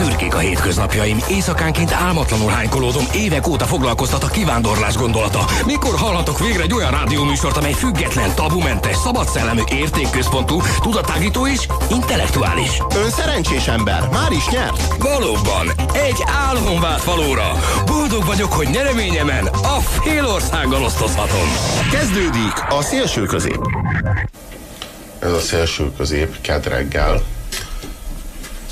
Szürkék a hétköznapjaim, éjszakánként álmatlanul hánykolódom, évek óta foglalkoztat a kivándorlás gondolata. Mikor hallhatok végre egy olyan rádióműsort, amely független, tabumentes, szabadszellemű, értékközpontú, tudatágító és intellektuális? Ön szerencsés ember, már is nyert. Valóban, egy álom vált valóra. Boldog vagyok, hogy nyereményemen a fél országgal osztozhatom. Kezdődik a szélső közép. Ez a szélső közép kedd reggel.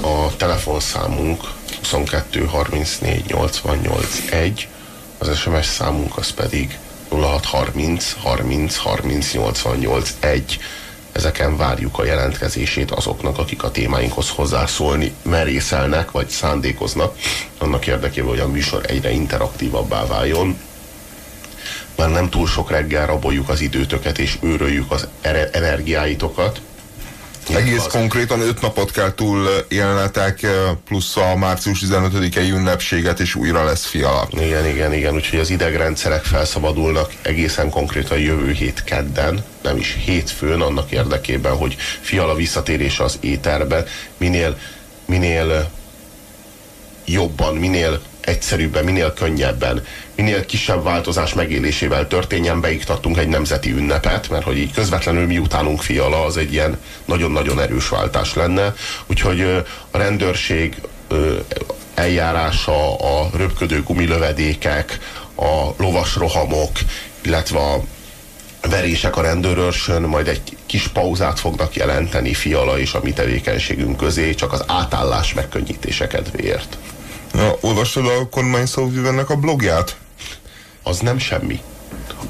A telefonszámunk 22 34 88 1, az SMS számunk az pedig 0630 30 30 88 1. Ezeken várjuk a jelentkezését azoknak, akik a témáinkhoz hozzászólni merészelnek, vagy szándékoznak, annak érdekében, hogy a műsor egyre interaktívabbá váljon. Már nem túl sok reggel raboljuk az időtöket, és őröljük az er- energiáitokat. Egész az... konkrétan öt napot kell túl élnetek, plusz a március 15-i ünnepséget, és újra lesz fiala. Igen, igen, igen, úgyhogy az idegrendszerek felszabadulnak egészen konkrétan jövő hét kedden, nem is hétfőn, annak érdekében, hogy fiala visszatérése az éterbe minél, minél jobban, minél egyszerűbben, minél könnyebben, minél kisebb változás megélésével történjen, beiktattunk egy nemzeti ünnepet, mert hogy így közvetlenül mi utánunk fiala, az egy ilyen nagyon-nagyon erős váltás lenne. Úgyhogy a rendőrség eljárása, a röpködő gumilövedékek, a lovas rohamok, illetve a verések a rendőrörsön majd egy kis pauzát fognak jelenteni Fiala és a mi tevékenységünk közé, csak az átállás megkönnyítése kedvéért. Na, olvastad a kormány szóvivőnek a blogját? Az nem semmi.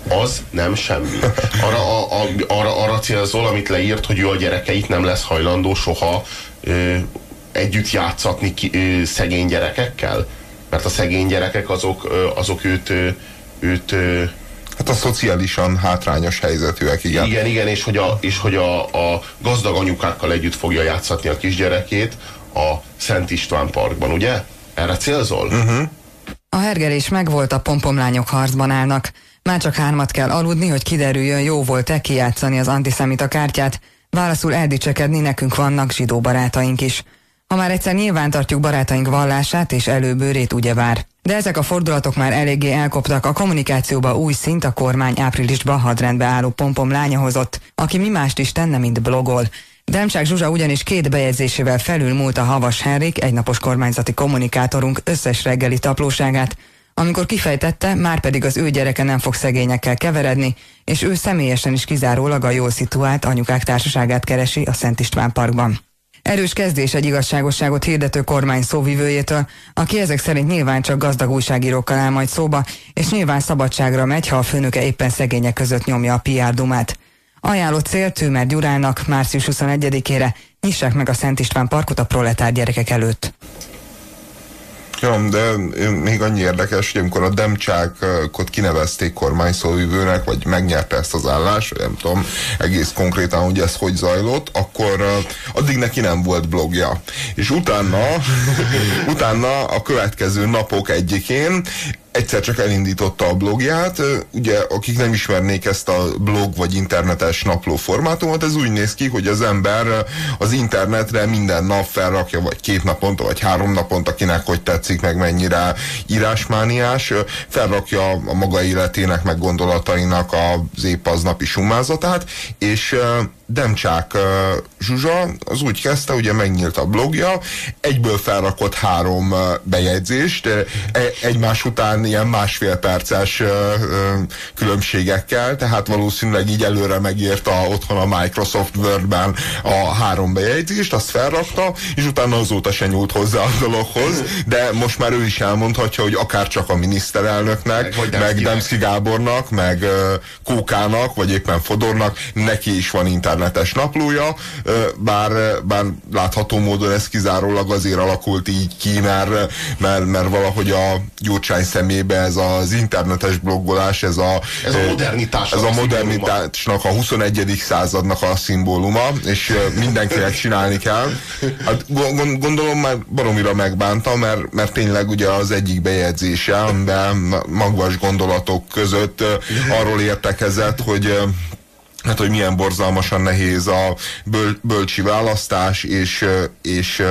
Az nem semmi. Arra, a, a, arra, arra célzol, amit leírt, hogy ő a gyerekeit nem lesz hajlandó soha ö, együtt játszatni ki, ö, szegény gyerekekkel? Mert a szegény gyerekek azok, ö, azok őt, ö, őt ö, Hát a szociálisan hátrányos helyzetűek, igen. Igen, igen, és hogy a, és hogy a, a gazdag anyukákkal együtt fogja játszatni a kisgyerekét a Szent István parkban, ugye? Erre célzol? Uh-huh. A hergelés megvolt, a pompomlányok harcban állnak. Már csak hármat kell aludni, hogy kiderüljön, jó volt-e kijátszani az antiszemita kártyát. Válaszul eldicsekedni nekünk vannak zsidó barátaink is. Ha már egyszer nyilván tartjuk barátaink vallását és előbőrét, ugye vár. De ezek a fordulatok már eléggé elkoptak, a kommunikációba új szint a kormány áprilisban hadrendbe álló pompom lánya hozott, aki mi mást is tenne, mint blogol. Demcsák Zsuzsa ugyanis két bejegyzésével felülmúlt a Havas Henrik, egynapos kormányzati kommunikátorunk összes reggeli taplóságát, amikor kifejtette, már pedig az ő gyereke nem fog szegényekkel keveredni, és ő személyesen is kizárólag a jól szituált anyukák társaságát keresi a Szent István Parkban. Erős kezdés egy igazságosságot hirdető kormány szóvivőjétől, aki ezek szerint nyilván csak gazdag újságírókkal áll majd szóba, és nyilván szabadságra megy, ha a főnöke éppen szegények között nyomja a PR dumát. Ajánlott cél Tőmer Gyurának március 21-ére nyissák meg a Szent István parkot a proletár gyerekek előtt. Ja, de még annyi érdekes, hogy amikor a Demcsákot kinevezték kormányszóvivőnek, vagy megnyerte ezt az állást, vagy nem tudom egész konkrétan, hogy ez hogy zajlott, akkor addig neki nem volt blogja. És utána, utána a következő napok egyikén egyszer csak elindította a blogját. Ugye, akik nem ismernék ezt a blog vagy internetes napló formátumot, ez úgy néz ki, hogy az ember az internetre minden nap felrakja, vagy két naponta, vagy három naponta, akinek hogy tetszik, meg mennyire írásmániás, felrakja a maga életének, meg gondolatainak az épp aznapi sumázatát, és Demcsák Zsuzsa az úgy kezdte, ugye megnyílt a blogja, egyből felrakott három bejegyzést, uh, egymás után ilyen másfél perces különbségekkel, tehát valószínűleg így előre megírta otthon a Microsoft Word-ben a három bejegyzést, azt felrakta, és utána azóta se nyúlt hozzá a dologhoz, de most már ő is elmondhatja, hogy akár csak a miniszterelnöknek, meg, meg Demszki Gábornak, meg Kókának, vagy éppen Fodornak, neki is van internet internetes naplója, bár, bár látható módon ez kizárólag azért alakult így ki, mert, mert, mert valahogy a Gyurcsány szemébe ez az internetes bloggolás, ez a, ez a modernitás ez a, a modernitásnak, a 21. századnak a szimbóluma, és mindenkinek csinálni kell. Hát gondolom már baromira megbánta, mert, mert tényleg ugye az egyik bejegyzése, amiben magvas gondolatok között arról értekezett, hogy hát hogy milyen borzalmasan nehéz a böl, bölcsi választás, és, és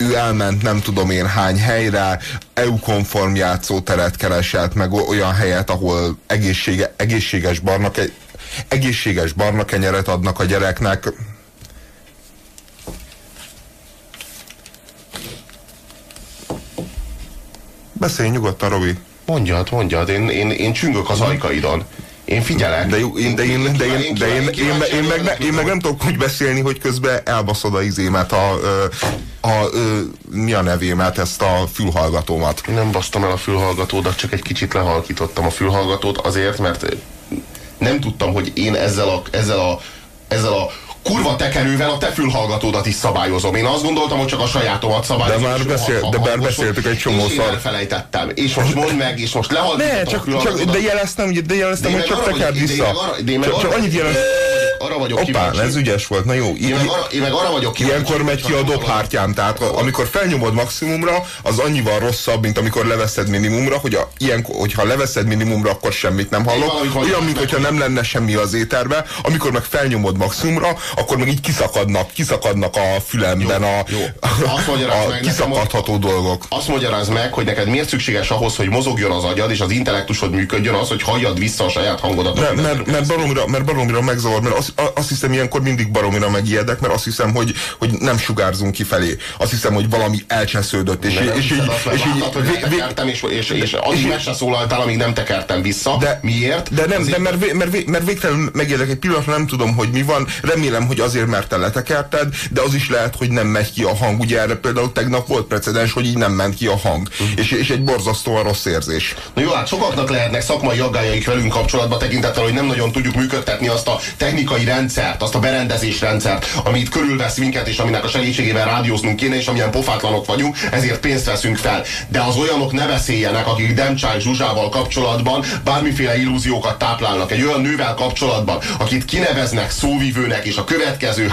ő elment nem tudom én hány helyre, EU-konform játszóteret keresett, meg olyan helyet, ahol egészsége, egészséges barna, egészséges barna kenyeret adnak a gyereknek. Beszélj nyugodtan, Robi. Mondjad, mondjad, én, én, én csüngök az ajkaidon. Én figyelek. De, én, de, én, de, én, de én, én, én, meg, ne, én meg nem tudok úgy beszélni, hogy közben elbaszod a izémet, a, a, a, a, mi a nevémet, ezt a fülhallgatómat. Én nem basztam el a fülhallgatódat, csak egy kicsit lehalkítottam a fülhallgatót azért, mert nem tudtam, hogy én ezzel a, ezzel a, ezzel a kurva tekerővel a te fülhallgatódat is szabályozom. Én azt gondoltam, hogy csak a sajátomat szabályozom. De már, beszél, de már beszéltük egy csomó És én elfelejtettem. És most mondd meg, és most lehallgatottam Ne, csak, csak de jeleztem, de jeleztem, De hogy csak tekerd vissza. arra- Csak, csak annyit jeleztem. Arra vagyok Hoppá, kíváncsi. ez ügyes volt, na jó. Én meg, arra, én meg arra vagyok kíváncsi. Ilyenkor megy ki a dobhártyám, tehát amikor felnyomod maximumra, az annyival rosszabb, mint amikor leveszed minimumra, hogy a, ilyenkor, hogyha leveszed minimumra, akkor semmit nem hallok. mondjál Olyan, mint hogyha nem lenne semmi az éterbe. Amikor meg felnyomod maximumra, akkor meg így kiszakadnak, kiszakadnak a fülemben a, jó. Azt magyarázd a meg nekem, kiszakadható dolgok. Azt magyaráz meg, hogy neked miért szükséges ahhoz, hogy mozogjon az agyad, és az intellektusod működjön, az, hogy halljad vissza a saját hangodat. a Mert, mert, mert, baromira, mert baromira megzavar, mert azt, azt hiszem ilyenkor mindig baromira megijedek, mert azt hiszem, hogy, hogy nem sugárzunk kifelé. Azt hiszem, hogy valami elcsesződött. És, De és, hiszed mert és így, vég- letekertem, és, és, és addig meg se szólaltál, amíg nem tekertem vissza. de, Miért? De nem, Azért- de mert, mert, mert végtelenül megérdek egy pillanatra, nem tudom, hogy mi van. Remélem, hogy azért, mert te letekerted, de az is lehet, hogy nem megy ki a hang. Ugye erre például tegnap volt precedens, hogy így nem ment ki a hang. És, és egy borzasztóan rossz érzés. Na jó, hát sokaknak lehetnek szakmai aggájaik velünk kapcsolatban tekintettel, hogy nem nagyon tudjuk működtetni azt a technikai rendszert, azt a berendezés rendszert, amit körülvesz minket, és aminek a segítségével rádióznunk kéne, és amilyen pofátlanok vagyunk, ezért pénzt veszünk fel. De az olyanok ne beszéljenek, akik Demcsák Zsuzsával kapcsolatban bármiféle illúziókat táplálnak. Egy olyan nővel kapcsolatban, akit kineveznek szóvivőnek, és a következő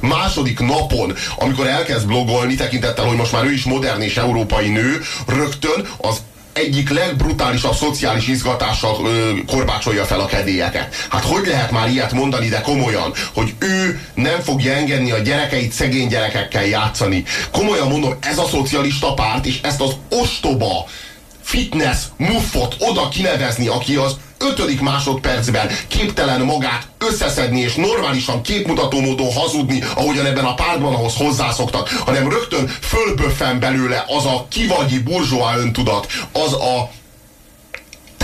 második napon, amikor elkezd blogolni, tekintettel, hogy most már ő is modern és európai nő, rögtön az egyik legbrutálisabb szociális izgatással ö, korbácsolja fel a kedélyeket. Hát hogy lehet már ilyet mondani, de komolyan, hogy ő nem fogja engedni a gyerekeit szegény gyerekekkel játszani. Komolyan mondom, ez a szocialista párt, és ezt az ostoba fitness muffot oda kinevezni, aki az ötödik másodpercben képtelen magát összeszedni és normálisan képmutató módon hazudni, ahogyan ebben a pártban ahhoz hozzászoktak, hanem rögtön fölböffen belőle az a kivagyi burzsóá öntudat, az a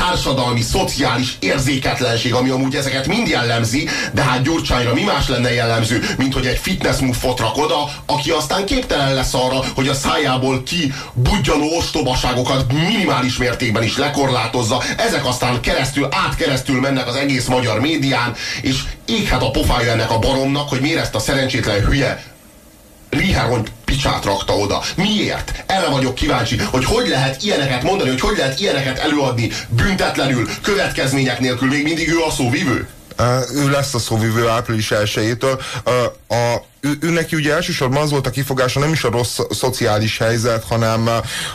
társadalmi, szociális érzéketlenség, ami amúgy ezeket mind jellemzi, de hát Gyurcsányra mi más lenne jellemző, mint hogy egy fitness muffot rak oda, aki aztán képtelen lesz arra, hogy a szájából ki budjanó ostobaságokat minimális mértékben is lekorlátozza, ezek aztán keresztül, átkeresztül mennek az egész magyar médián, és éghet a pofája ennek a baromnak, hogy miért ezt a szerencsétlen hülye Riháron picsát rakta oda. Miért? Erre vagyok kíváncsi, hogy hogy lehet ilyeneket mondani, hogy hogy lehet ilyeneket előadni büntetlenül, következmények nélkül, még mindig ő a szóvivő? Ő lesz a szóvivő április 1-től. A, ő, ő neki ugye elsősorban az volt a kifogása, nem is a rossz szociális helyzet, hanem,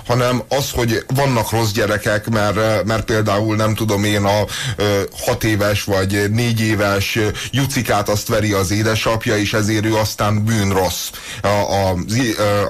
hanem az, hogy vannak rossz gyerekek, mert, mert például nem tudom én a ö, hat éves vagy négy éves Jucikát azt veri az édesapja, és ezért ő aztán bűn rossz a, a,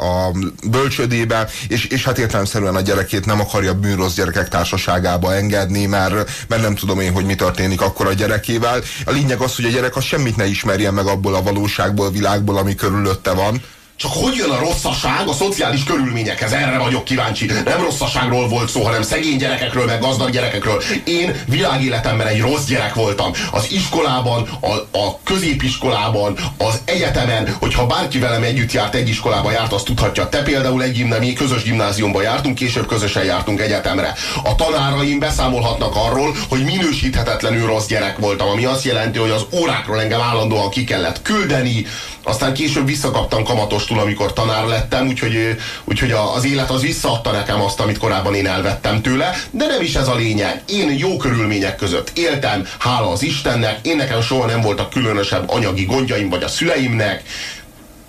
a bölcsödébe, és, és hát értelemszerűen a gyerekét nem akarja bűnrossz gyerekek társaságába engedni, mert, mert nem tudom én, hogy mi történik akkor a gyerekével. A lényeg az, hogy a gyerek az semmit ne ismerjen meg abból a valóságból, világból, ami körülötte van. Csak hogy jön a rosszaság a szociális körülményekhez? Erre vagyok kíváncsi. Nem rosszaságról volt szó, hanem szegény gyerekekről, meg gazdag gyerekekről. Én világéletemben egy rossz gyerek voltam. Az iskolában, a, a középiskolában, az egyetemen, hogyha bárki velem együtt járt, egy iskolába járt, azt tudhatja. Te például egy gimna, mi közös gimnáziumba jártunk, később közösen jártunk egyetemre. A tanáraim beszámolhatnak arról, hogy minősíthetetlenül rossz gyerek voltam, ami azt jelenti, hogy az órákról engem állandóan ki kellett küldeni, aztán később visszakaptam kamatostul, amikor tanár lettem, úgyhogy, úgyhogy az élet az visszaadta nekem azt, amit korábban én elvettem tőle, de nem is ez a lényeg. Én jó körülmények között éltem, hála az Istennek, én nekem soha nem voltak különösebb anyagi gondjaim, vagy a szüleimnek,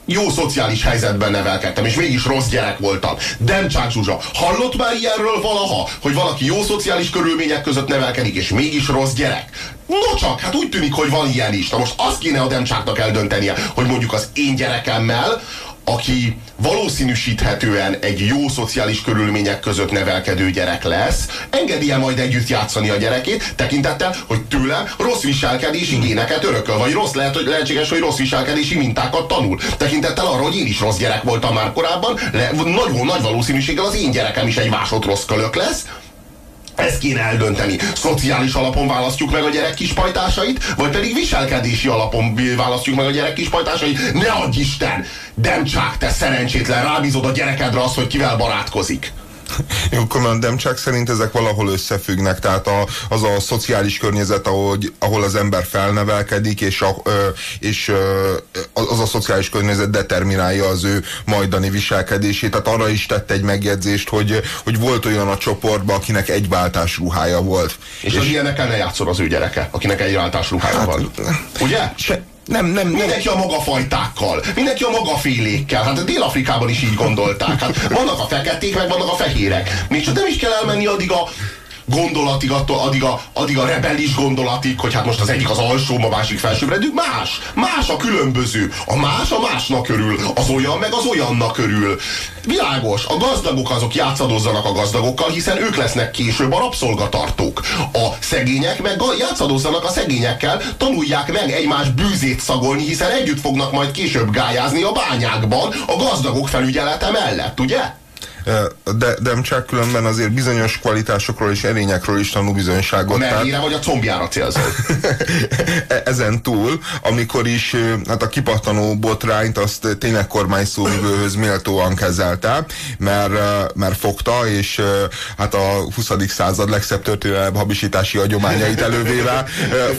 jó szociális helyzetben nevelkedtem, és mégis rossz gyerek voltam. Demcsák Zsuzsa, hallott már ilyenről valaha, hogy valaki jó szociális körülmények között nevelkedik, és mégis rossz gyerek? No csak, hát úgy tűnik, hogy van ilyen is. Na most azt kéne a Demcsáknak eldöntenie, hogy mondjuk az én gyerekemmel aki valószínűsíthetően egy jó szociális körülmények között nevelkedő gyerek lesz, engedi el majd együtt játszani a gyerekét, tekintettel, hogy tőle rossz viselkedési géneket örököl, vagy rossz lehet, hogy lehetséges, hogy rossz viselkedési mintákat tanul. Tekintettel arra, hogy én is rossz gyerek voltam már korábban, le, nagy, nagy valószínűséggel az én gyerekem is egy másod rossz kölök lesz, ezt kéne eldönteni. Szociális alapon választjuk meg a gyerek kispajtásait, vagy pedig viselkedési alapon választjuk meg a gyerek kispajtásait. Ne adj Isten! Demcsák, te szerencsétlen, rábízod a gyerekedre azt, hogy kivel barátkozik. Jó, nem csak szerint ezek valahol összefüggnek, tehát a, az a szociális környezet, ahogy, ahol az ember felnevelkedik, és, a, és az a szociális környezet determinálja az ő majdani viselkedését. Tehát arra is tett egy megjegyzést, hogy, hogy volt olyan a csoportban, akinek egy váltás ruhája volt. És, és az ilyenekkel ne játszol az ő gyereke, akinek egy váltás ruhája hát, van. Ugye? Se, nem, nem, mindenki a maga fajtákkal, mindenki a maga félékkel. Hát Dél-Afrikában is így gondolták. Hát vannak a feketék, meg vannak a fehérek. Még csak nem is kell elmenni addig a gondolatig, attól, addig, a, addig a rebellis gondolatig, hogy hát most az egyik az alsó, a másik felsőbbrendű, más. Más a különböző. A más a másnak körül, az olyan meg az olyannak körül. Világos, a gazdagok azok játszadozzanak a gazdagokkal, hiszen ők lesznek később a rabszolgatartók. A szegények meg játszadozzanak a szegényekkel, tanulják meg egymás bűzét szagolni, hiszen együtt fognak majd később gályázni a bányákban a gazdagok felügyelete mellett, ugye? De, de csak különben azért bizonyos kvalitásokról és erényekről is bizonyságot. A merére vagy a combjára célzol? E, ezen túl, amikor is hát a kipattanó botrányt azt tényleg kormányszóvivőhöz méltóan kezelte, mert, mert fogta, és hát a 20. század legszebb történelem habisítási hagyományait elővéve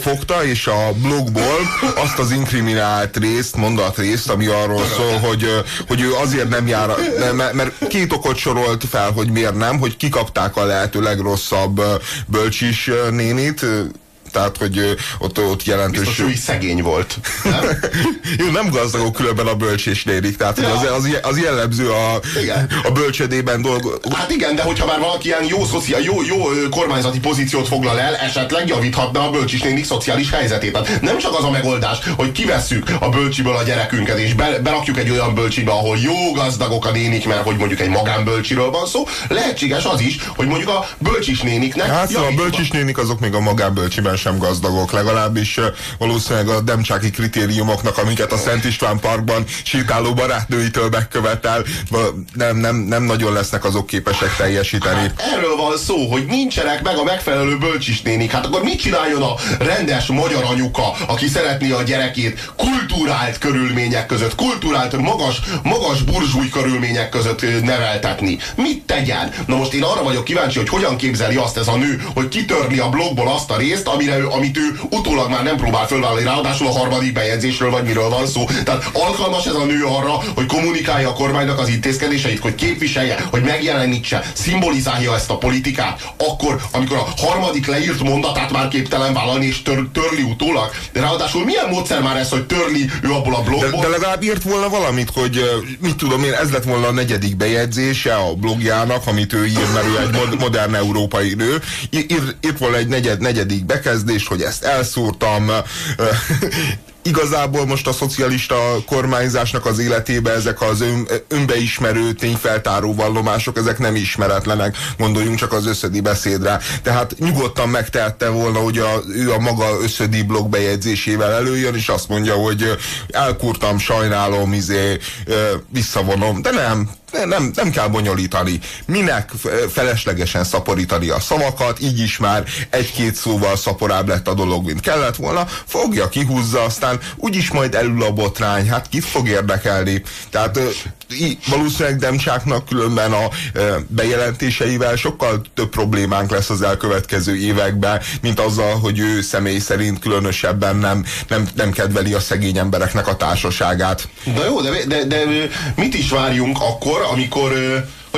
fogta, és a blogból azt az inkriminált részt, mondatrészt, ami arról szól, hogy, hogy ő azért nem jár, mert két okot sorolt fel, hogy miért nem, hogy kikapták a lehető legrosszabb bölcsis nénit, tehát, hogy ott, ott jelentős... Biztos is szegény volt. Nem? Jó, nem gazdagok különben a bölcsésnérik, tehát ja. az, az, az jellemző a, igen. a bölcsödében dolgo... Hát igen, de hogyha már valaki ilyen jó, szociál, jó, jó kormányzati pozíciót foglal el, esetleg javíthatna a bölcsisnénik szociális helyzetét. Tehát nem csak az a megoldás, hogy kivesszük a bölcsiből a gyerekünket, és be, berakjuk egy olyan bölcsibe, ahol jó gazdagok a nénik, mert hogy mondjuk egy magánbölcsiről van szó, lehetséges az is, hogy mondjuk a bölcsisnéniknek... Hát szóval a bölcsisnénik azok még a magánbölcsiben sem gazdagok, legalábbis valószínűleg a demcsáki kritériumoknak, amiket a Szent István Parkban sétáló barátnőitől megkövetel, nem, nem, nem nagyon lesznek azok képesek teljesíteni. Hát erről van szó, hogy nincsenek meg a megfelelő bölcsisnénik. Hát akkor mit csináljon a rendes magyar anyuka, aki szeretné a gyerekét kulturált körülmények között, kulturált, magas, magas burzsúj körülmények között neveltetni? Mit tegyen? Na most én arra vagyok kíváncsi, hogy hogyan képzeli azt ez a nő, hogy kitörli a blogból azt a részt, ami amire amit ő utólag már nem próbál fölvállalni, ráadásul a harmadik bejegyzésről, vagy miről van szó. Tehát alkalmas ez a nő arra, hogy kommunikálja a kormánynak az intézkedéseit, hogy képviselje, hogy megjelenítse, szimbolizálja ezt a politikát, akkor, amikor a harmadik leírt mondatát már képtelen vállalni, és tör, törli utólag. De ráadásul milyen módszer már ez, hogy törli ő abból a blogból? De, de legalább írt volna valamit, hogy mit tudom én, ez lett volna a negyedik bejegyzése a blogjának, amit ő ír, mert ő egy modern európai nő. Írt volna egy negyed, negyedik bekezdés, bekezdés, hogy ezt elszúrtam. Igazából most a szocialista kormányzásnak az életébe ezek az ön, önbeismerő tényfeltáró vallomások, ezek nem ismeretlenek, gondoljunk csak az összödi beszédre. Tehát nyugodtan megtehette volna, hogy a, ő a maga összödi blog bejegyzésével előjön, és azt mondja, hogy elkurtam, sajnálom, izé, visszavonom. De nem, nem, nem kell bonyolítani. Minek feleslegesen szaporítani a szavakat, így is már egy-két szóval szaporább lett a dolog, mint kellett volna. Fogja, kihúzza, aztán úgyis majd elül a botrány. Hát kit fog érdekelni? Tehát valószínűleg Demcsáknak különben a bejelentéseivel sokkal több problémánk lesz az elkövetkező években, mint azzal, hogy ő személy szerint különösebben nem, nem, nem kedveli a szegény embereknek a társaságát. De jó, de, de, de mit is várjunk akkor, amikor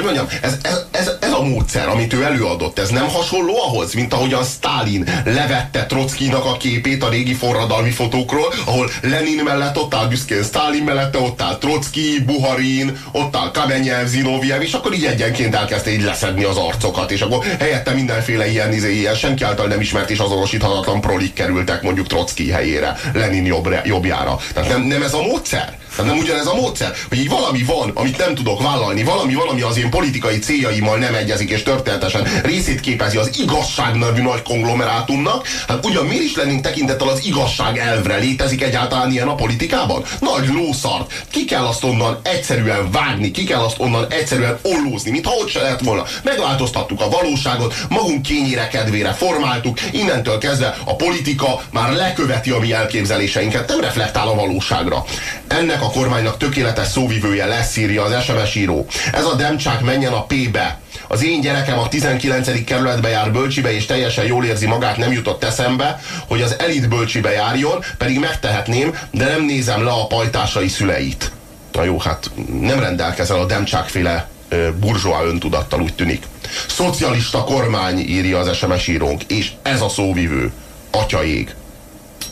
hogy mondjam, ez, ez, ez, ez a módszer, amit ő előadott, ez nem hasonló ahhoz, mint ahogyan Stalin levette Trockinak a képét a régi forradalmi fotókról, ahol Lenin mellett ott áll büszkén Stalin mellette, ott áll Trocki, Buharin, ott áll Kamenyev, Zinoviev, és akkor így egyenként elkezdte így leszedni az arcokat, és akkor helyette mindenféle ilyen, izé, ilyen senki által nem ismert és azonosíthatatlan prolik kerültek mondjuk Trocki helyére, Lenin jobbra, jobbjára. Tehát nem, nem ez a módszer? Tehát nem ugyanez a módszer, hogy így valami van, amit nem tudok vállalni, valami valami az én politikai céljaimmal nem egyezik, és történetesen részét képezi az igazság nevű nagy konglomerátumnak. Hát ugyan miért is lennénk tekintettel az igazság elvre? Létezik egyáltalán ilyen a politikában? Nagy lószart. Ki kell azt onnan egyszerűen vágni, ki kell azt onnan egyszerűen ollózni, mintha ott se lett volna. Megváltoztattuk a valóságot, magunk kényére kedvére formáltuk, innentől kezdve a politika már leköveti a mi elképzeléseinket, nem reflektál a valóságra. Ennek a kormánynak tökéletes szóvivője lesz, írja az SMS író. Ez a demcsák menjen a P-be. Az én gyerekem a 19. kerületbe jár bölcsibe, és teljesen jól érzi magát, nem jutott eszembe, hogy az elit bölcsibe járjon, pedig megtehetném, de nem nézem le a pajtásai szüleit. Na jó, hát nem rendelkezel a demcsákféle burzsóá öntudattal, úgy tűnik. Szocialista kormány, írja az SMS írónk, és ez a szóvivő. Atyaég.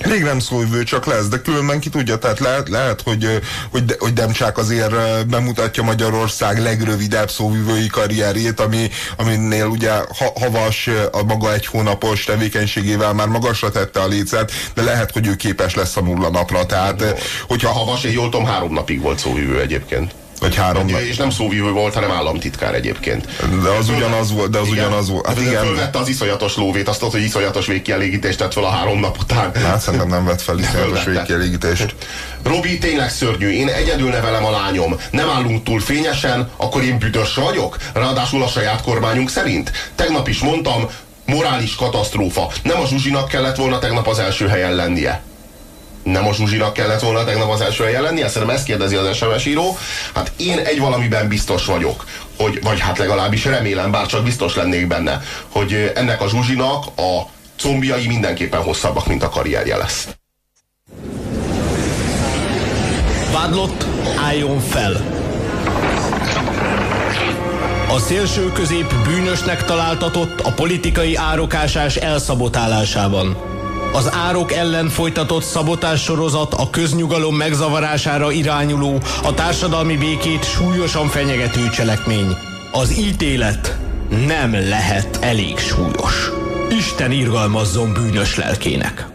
Még nem szóvivő, csak lesz, de különben ki tudja, tehát lehet, lehet hogy, hogy, hogy Demcsák azért bemutatja Magyarország legrövidebb szóvivői karrierjét, ami, aminél ugye ha, havas a maga egy hónapos tevékenységével már magasra tette a lécet, de lehet, hogy ő képes lesz a nulla napra. Tehát, hogyha havas, én jól tudom, három napig volt szóvivő egyébként. Vagy három. És nem szóvívő volt, hanem államtitkár egyébként. De az ugyanaz volt, de az igen. ugyanaz volt. Hát igen. Fölvette az iszonyatos lóvét, azt hogy iszonyatos végkielégítést tett fel a három nap után. Hát szerintem nem vett fel iszonyatos végkielégítést. Robi, tényleg szörnyű. Én egyedül nevelem a lányom. Nem állunk túl fényesen, akkor én büdös vagyok? Ráadásul a saját kormányunk szerint. Tegnap is mondtam, morális katasztrófa. Nem a Zsuzsinak kellett volna tegnap az első helyen lennie nem a Zsuzsinak kellett volna tegnap az első helyen lenni? Szerintem ezt kérdezi az SMS író. Hát én egy valamiben biztos vagyok, hogy, vagy hát legalábbis remélem, bár csak biztos lennék benne, hogy ennek a Zsuzsinak a combjai mindenképpen hosszabbak, mint a karrierje lesz. Vádlott, álljon fel! A szélső közép bűnösnek találtatott a politikai árokásás elszabotálásában. Az árok ellen folytatott szabotás sorozat a köznyugalom megzavarására irányuló, a társadalmi békét súlyosan fenyegető cselekmény. Az ítélet nem lehet elég súlyos. Isten irgalmazzon bűnös lelkének.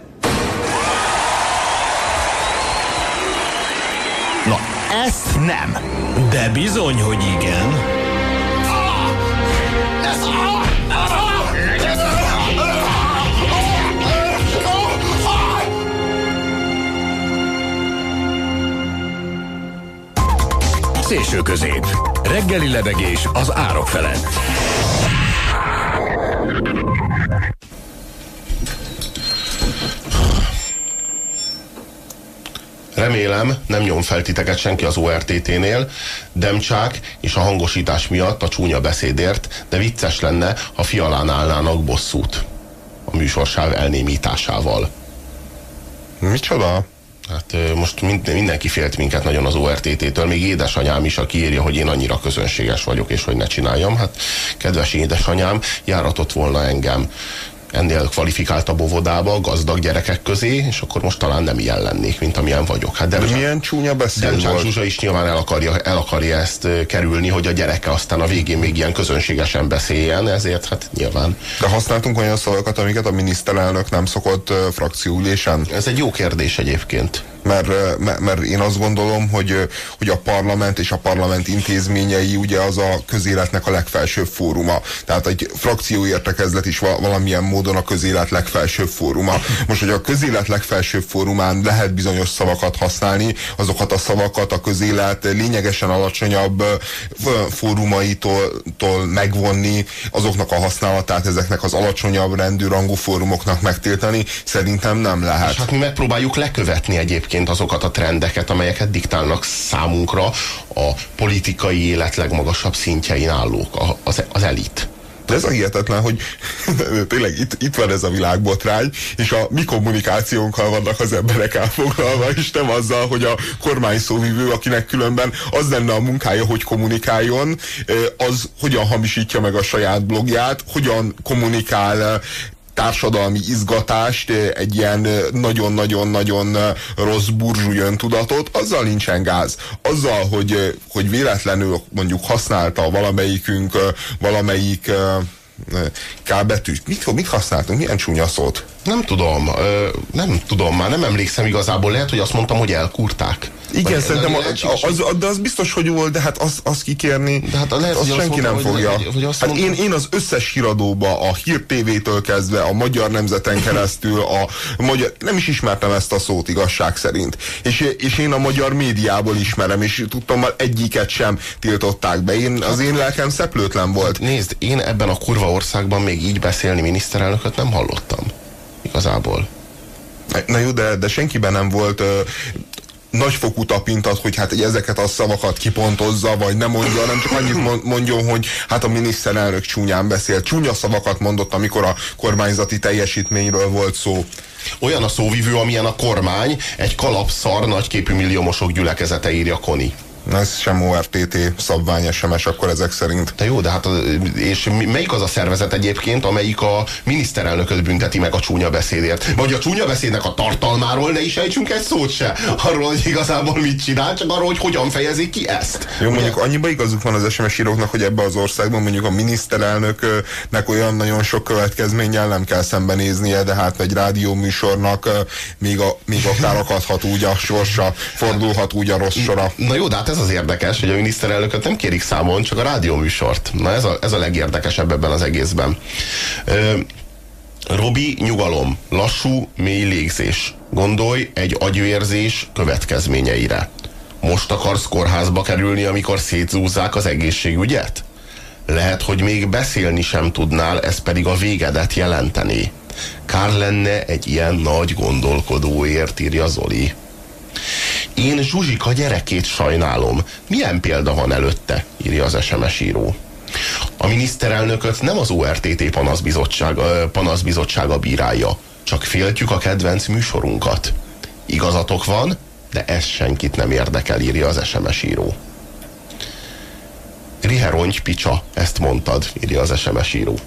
Na, ezt nem. De bizony, hogy igen. Szélső közép. Reggeli lebegés az árok felett. Remélem, nem nyom fel titeket senki az ORTT-nél, Demcsák és a hangosítás miatt a csúnya beszédért, de vicces lenne, ha fialán állnának bosszút a műsorsáv elnémításával. Micsoda? Hát most mindenki félt minket nagyon az ORTT-től, még édesanyám is, aki írja, hogy én annyira közönséges vagyok, és hogy ne csináljam. Hát kedves édesanyám, járatott volna engem ennél kvalifikáltabb óvodába, gazdag gyerekek közé, és akkor most talán nem ilyen lennék, mint amilyen vagyok. Hát de milyen csúnya beszél volt? Zsuzsa is nyilván el akarja, el akarja ezt kerülni, hogy a gyereke aztán a végén még ilyen közönségesen beszéljen, ezért hát nyilván. De használtunk olyan szavakat, amiket a miniszterelnök nem szokott frakcióülésen? Ez egy jó kérdés egyébként mert, mert, mert én azt gondolom, hogy, hogy a parlament és a parlament intézményei ugye az a közéletnek a legfelsőbb fóruma. Tehát egy frakció értekezlet is valamilyen módon a közélet legfelsőbb fóruma. Most, hogy a közélet legfelsőbb fórumán lehet bizonyos szavakat használni, azokat a szavakat a közélet lényegesen alacsonyabb fórumaitól megvonni, azoknak a használatát ezeknek az alacsonyabb rendű rangú fórumoknak megtiltani, szerintem nem lehet. És hát mi megpróbáljuk lekövetni egyébként egyébként azokat a trendeket, amelyeket diktálnak számunkra a politikai élet legmagasabb szintjein állók, az, az elit. De ez a hihetetlen, hogy tényleg itt, itt van ez a világbotrány, és a mi kommunikációnkkal vannak az emberek elfoglalva, és nem azzal, hogy a kormány szóvivő, akinek különben az lenne a munkája, hogy kommunikáljon, az hogyan hamisítja meg a saját blogját, hogyan kommunikál társadalmi izgatást, egy ilyen nagyon-nagyon-nagyon rossz burzsúly tudatot, azzal nincsen gáz. Azzal, hogy, hogy véletlenül mondjuk használta valamelyikünk valamelyik K betűt. Mit, mit használtunk? Milyen csúnya szót? Nem tudom, nem tudom, már nem emlékszem igazából, lehet, hogy azt mondtam, hogy elkurták. Igen, Vagy- szerintem az, az, az, de az biztos, hogy volt, de hát az, az kikérni, De hát lehet, azt azt senki mondta, nem fogja. hogy- hogy azt hát mondta- én, én az összes híradóba, a Hír TV-től kezdve, a Magyar Nemzeten keresztül, a magyar, nem is ismertem ezt a szót igazság szerint. És, és én a magyar médiából ismerem, és tudtam, hogy egyiket sem tiltották be. Én, az én lelkem szeplőtlen volt. Nézd, én ebben a kurva országban még így beszélni miniszterelnököt nem hallottam. Igazából. Na jó, de, de senkiben nem volt ö, nagyfokú tapintat, hogy hát hogy ezeket a szavakat kipontozza, vagy nem mondja, nem csak annyit mond- mondjon, hogy hát a miniszterelnök csúnyán beszél. Csúnya szavakat mondott, amikor a kormányzati teljesítményről volt szó. Olyan a szóvivő, amilyen a kormány, egy kalapszar nagyképű milliómosok gyülekezete írja Koni. Ez sem ORTT szabvány SMS akkor ezek szerint. De jó, de hát és melyik az a szervezet egyébként, amelyik a miniszterelnököt bünteti meg a csúnya beszédért? Vagy a csúnya beszédnek a tartalmáról ne is ejtsünk egy szót se. Arról, hogy igazából mit csinál, csak arról, hogy hogyan fejezik ki ezt. Jó, mondjuk annyiba igazuk van az SMS íróknak, hogy ebbe az országban mondjuk a miniszterelnöknek olyan nagyon sok következménnyel nem kell szembenéznie, de hát egy rádióműsornak ö, még, a, még akár akadhat úgy a sorsa, fordulhat úgy a rossz sora. Na jó, de hát ez az érdekes, hogy a miniszterelnököt nem kérik számon, csak a rádióműsort. Na ez a, ez a legérdekesebb ebben az egészben. Ö, Robi, nyugalom, lassú, mély légzés. Gondolj egy agyvérzés következményeire. Most akarsz kórházba kerülni, amikor szétzúzzák az egészségügyet? Lehet, hogy még beszélni sem tudnál, ez pedig a végedet jelenteni. Kár lenne egy ilyen nagy gondolkodóért, írja Zoli. Én Zsuzsika gyerekét sajnálom. Milyen példa van előtte? írja az SMS író. A miniszterelnököt nem az ORTT panaszbizottság, panaszbizottsága bírálja, csak féltjük a kedvenc műsorunkat. Igazatok van, de ez senkit nem érdekel, írja az SMS író. Riherongy picsa, ezt mondtad, írja az SMS író.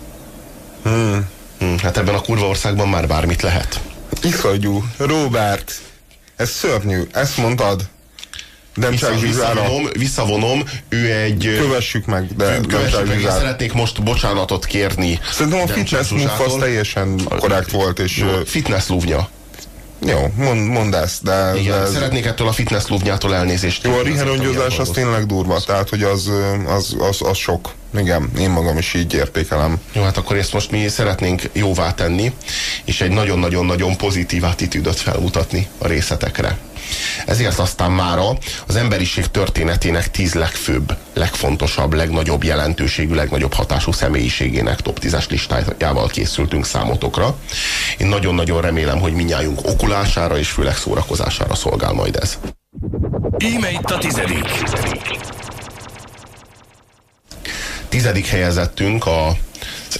Hmm. Hmm, hát ebben a kurva országban már bármit lehet. Iszonyú, Robert, ez szörnyű, ezt mondtad? Nem Vissza, csak Zsizára. visszavonom, visszavonom, ő egy... Kövessük meg, de Kövessük meg, szeretnék most bocsánatot kérni. Szerintem a Demcsák fitness move az teljesen korrekt volt, és Fitness lúvnya. Jó, mond, mondd ezt, de, Igen, de szeretnék ettől a fitness lúvnyától elnézést. jó, a amiért az tényleg durva, tehát hogy az, az, az, az sok. Igen, én magam is így értékelem. Jó, hát akkor ezt most mi szeretnénk jóvá tenni, és egy nagyon-nagyon-nagyon pozitív attitűdöt felmutatni a részletekre. Ezért aztán mára az emberiség történetének tíz legfőbb, legfontosabb, legnagyobb jelentőségű, legnagyobb hatású személyiségének top 10-es listájával készültünk számotokra. Én nagyon-nagyon remélem, hogy minnyájunk okulására és főleg szórakozására szolgál majd ez. Íme itt a tizedik. Tizedik helyezettünk a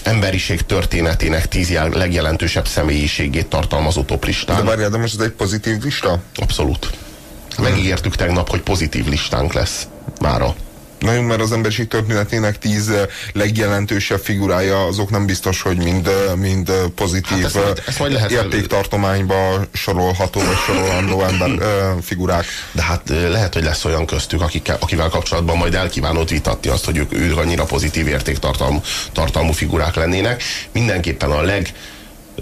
az emberiség történetének tíz jel- legjelentősebb személyiségét tartalmazó De toplistán. várjál, de most ez egy pozitív lista? Abszolút. Megígértük tegnap, hogy pozitív listánk lesz mára. Nagyon, mert az emberiség történetének tíz eh, legjelentősebb figurája, azok nem biztos, hogy mind, eh, mind eh, pozitív Hát ezt ezt lehet értéktartományba sorolható vagy sorolandó ember figurák. De hát lehet, hogy lesz olyan köztük, akikkel, akivel kapcsolatban majd elkívánod vitatni azt, hogy ők, ők annyira pozitív értéktartalmú tartalmú figurák lennének. Mindenképpen a leg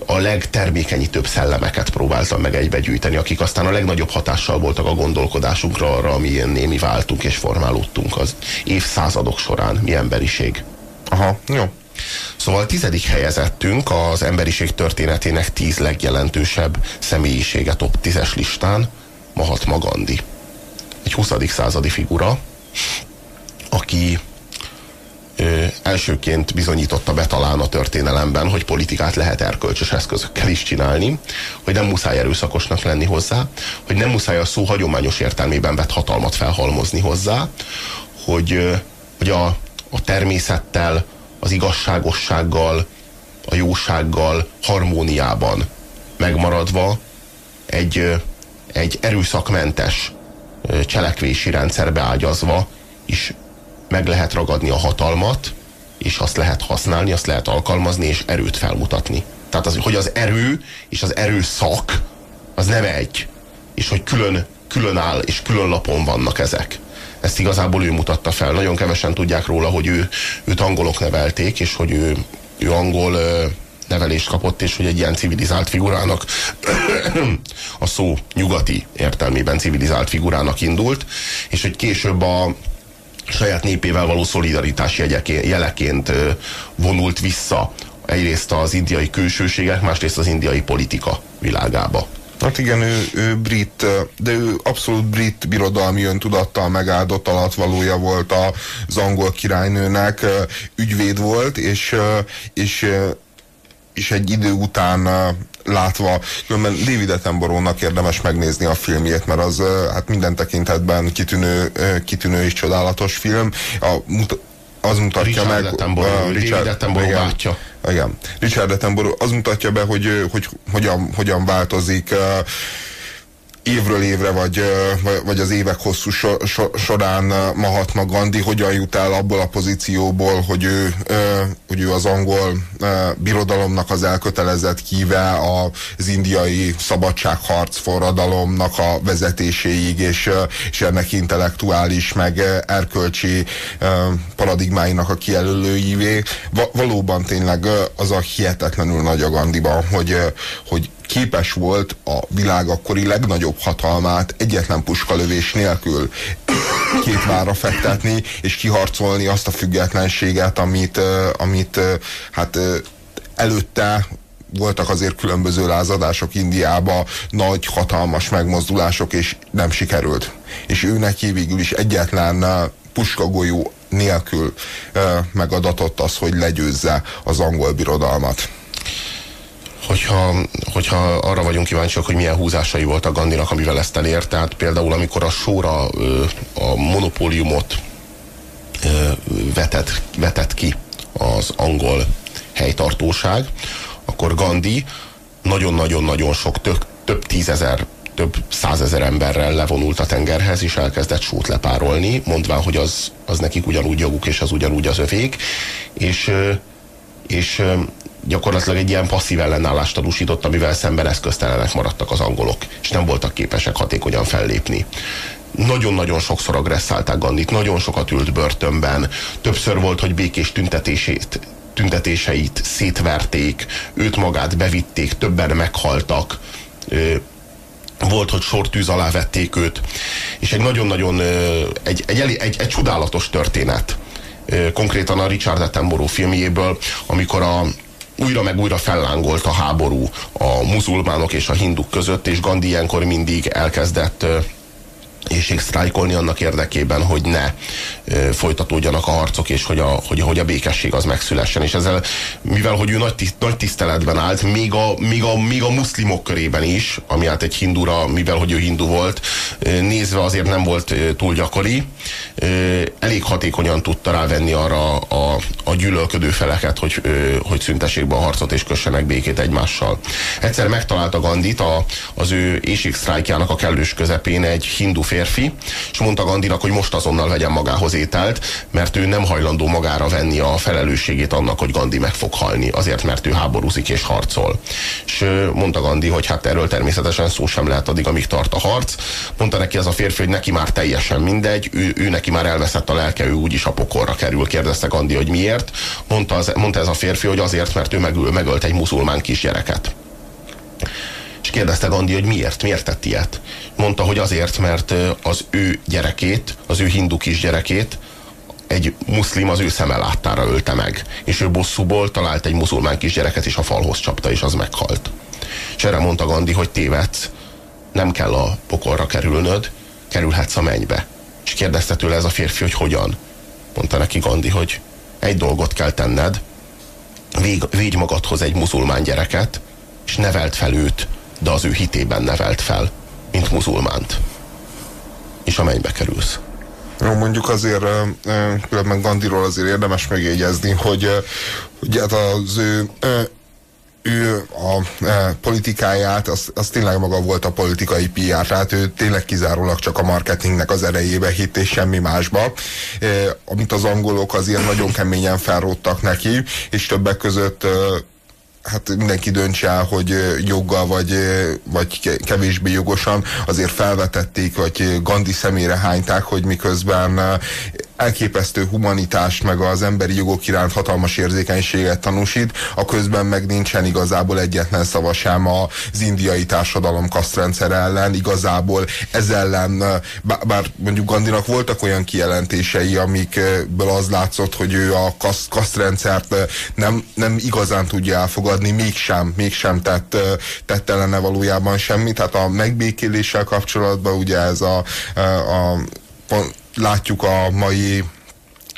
a legtermékenyítőbb szellemeket próbáltam meg egybegyűjteni, akik aztán a legnagyobb hatással voltak a gondolkodásunkra, arra, amilyen mi váltunk és formálódtunk az évszázadok során, mi emberiség. Aha, jó. Szóval a tizedik helyezettünk az emberiség történetének tíz legjelentősebb személyisége top 10-es listán, Mahatma Gandhi. Egy 20. századi figura, aki ö, elsőként bizonyította be talán a történelemben, hogy politikát lehet erkölcsös eszközökkel is csinálni, hogy nem muszáj erőszakosnak lenni hozzá, hogy nem muszáj a szó hagyományos értelmében vett hatalmat felhalmozni hozzá, hogy, ö, hogy a, a természettel, az igazságossággal, a jósággal harmóniában megmaradva egy, egy erőszakmentes cselekvési rendszerbe ágyazva is meg lehet ragadni a hatalmat, és azt lehet használni, azt lehet alkalmazni, és erőt felmutatni. Tehát az, hogy az erő és az erőszak az nem egy, és hogy külön, külön áll, és külön lapon vannak ezek. Ezt igazából ő mutatta fel. Nagyon kevesen tudják róla, hogy ő, őt angolok nevelték, és hogy ő, ő angol nevelést kapott, és hogy egy ilyen civilizált figurának a szó nyugati értelmében civilizált figurának indult, és hogy később a saját népével való szolidaritás jeleként vonult vissza egyrészt az indiai külsőségek, másrészt az indiai politika világába. Hát igen, ő, ő brit, de ő abszolút brit birodalmi öntudattal megáldott valója volt az angol királynőnek, ügyvéd volt, és, és, és egy idő után látva, különben David Attenborough-nak érdemes megnézni a filmjét, mert az hát minden tekintetben kitűnő, kitűnő és csodálatos film. A, az mutatja Richard meg... Attenborough, Richard, David Attenborough igen, bátyja. Igen. Richard Attenborough az mutatja be, hogy, hogy hogyan, hogyan változik uh, évről évre, vagy, vagy az évek hosszú so, so, során Mahatma Gandhi hogyan jut el abból a pozícióból, hogy ő, hogy ő az angol birodalomnak az elkötelezett kíve az indiai szabadságharc forradalomnak a vezetéséig, és, és ennek intellektuális, meg erkölcsi paradigmáinak a kijelölőivé. Valóban tényleg az a hihetetlenül nagy a Gandhiban, hogy, hogy képes volt a világ akkori legnagyobb hatalmát egyetlen puskalövés nélkül két vára fektetni, és kiharcolni azt a függetlenséget, amit, amit hát előtte voltak azért különböző lázadások Indiába, nagy, hatalmas megmozdulások, és nem sikerült. És ő neki végül is egyetlen puskagolyó nélkül megadatott az, hogy legyőzze az angol birodalmat hogyha, hogyha arra vagyunk kíváncsiak, hogy milyen húzásai voltak Gandinak, amivel ezt elért, tehát például amikor a sóra a monopóliumot vetett, vetett ki az angol helytartóság, akkor Gandhi nagyon-nagyon-nagyon sok, tök, több tízezer több százezer emberrel levonult a tengerhez, és elkezdett sót lepárolni, mondván, hogy az, az nekik ugyanúgy joguk, és az ugyanúgy az övék, és, és gyakorlatilag egy ilyen passzív ellenállást tanúsított, amivel szemben eszköztelenek maradtak az angolok, és nem voltak képesek hatékonyan fellépni. Nagyon-nagyon sokszor agresszálták Gandit, nagyon sokat ült börtönben, többször volt, hogy békés tüntetését, tüntetéseit szétverték, őt magát bevitték, többen meghaltak, volt, hogy sortűz alá vették őt, és egy nagyon-nagyon, egy, egy, egy, egy, csodálatos történet, konkrétan a Richard Attenborough filmjéből, amikor a, újra meg újra fellángolt a háború a muzulmánok és a hinduk között, és Gandhi ilyenkor mindig elkezdett sztrájkolni annak érdekében, hogy ne ö, folytatódjanak a harcok, és hogy a, hogy, hogy a békesség az megszülessen. És ezzel, mivel hogy ő nagy, tiszt, nagy tiszteletben állt, még a, még, a, még a muszlimok körében is, ami hát egy hindura, mivel hogy ő hindu volt, ö, nézve azért nem volt ö, túl gyakori, ö, elég hatékonyan tudta rávenni arra a, a gyűlölködő feleket, hogy, ö, hogy szüntessék be a harcot és kössenek békét egymással. Egyszer megtalálta Gandit a, az ő éjségsztrájkjának a kellős közepén egy hindu férfi, és mondta Gandinak, hogy most azonnal vegyen magához ételt, mert ő nem hajlandó magára venni a felelősségét annak, hogy Gandhi meg fog halni, azért, mert ő háborúzik és harcol. És mondta Gandhi, hogy hát erről természetesen szó sem lehet addig, amíg tart a harc. Mondta neki ez a férfi, hogy neki már teljesen mindegy, ő, ő neki már elveszett a lelke, ő úgyis a pokolra kerül. Kérdezte Gandhi, hogy miért. Mondta, az, mondta ez a férfi, hogy azért, mert ő megöl, megölt egy muzulmán kisgyereket. És kérdezte Gandhi, hogy miért, miért tett ilyet. Mondta, hogy azért, mert az ő gyerekét, az ő hindu kisgyerekét egy muszlim az ő szeme láttára ölte meg. És ő bosszúból talált egy muzulmán kisgyereket, és a falhoz csapta, és az meghalt. És erre mondta Gandhi, hogy tévedsz, nem kell a pokolra kerülnöd, kerülhetsz a mennybe. És kérdezte tőle ez a férfi, hogy hogyan. Mondta neki Gandhi, hogy egy dolgot kell tenned, védj magadhoz egy muzulmán gyereket, és nevelt fel őt de az ő hitében nevelt fel, mint muzulmánt. És a mennybe kerülsz. Jó, mondjuk azért különben Gandiról azért érdemes megjegyezni, hogy, hogy hát az ő ő a e, politikáját, az, az tényleg maga volt a politikai PR, tehát ő tényleg kizárólag csak a marketingnek az erejébe hitt, és semmi másba. E, amit az angolok azért nagyon keményen felróttak neki, és többek között e, hát mindenki döntse el, hogy joggal vagy, vagy kevésbé jogosan. Azért felvetették, vagy Gandhi szemére hányták, hogy miközben elképesztő humanitást, meg az emberi jogok iránt hatalmas érzékenységet tanúsít, a közben meg nincsen igazából egyetlen szava sem az indiai társadalom kasztrendszer ellen, igazából ez ellen, bár mondjuk Gandinak voltak olyan kijelentései, amikből az látszott, hogy ő a kaszt, kasztrendszert nem, nem igazán tudja elfogadni, mégsem, mégsem tett, tett ellene valójában semmit. Tehát a megbékéléssel kapcsolatban ugye ez a, a, a látjuk a mai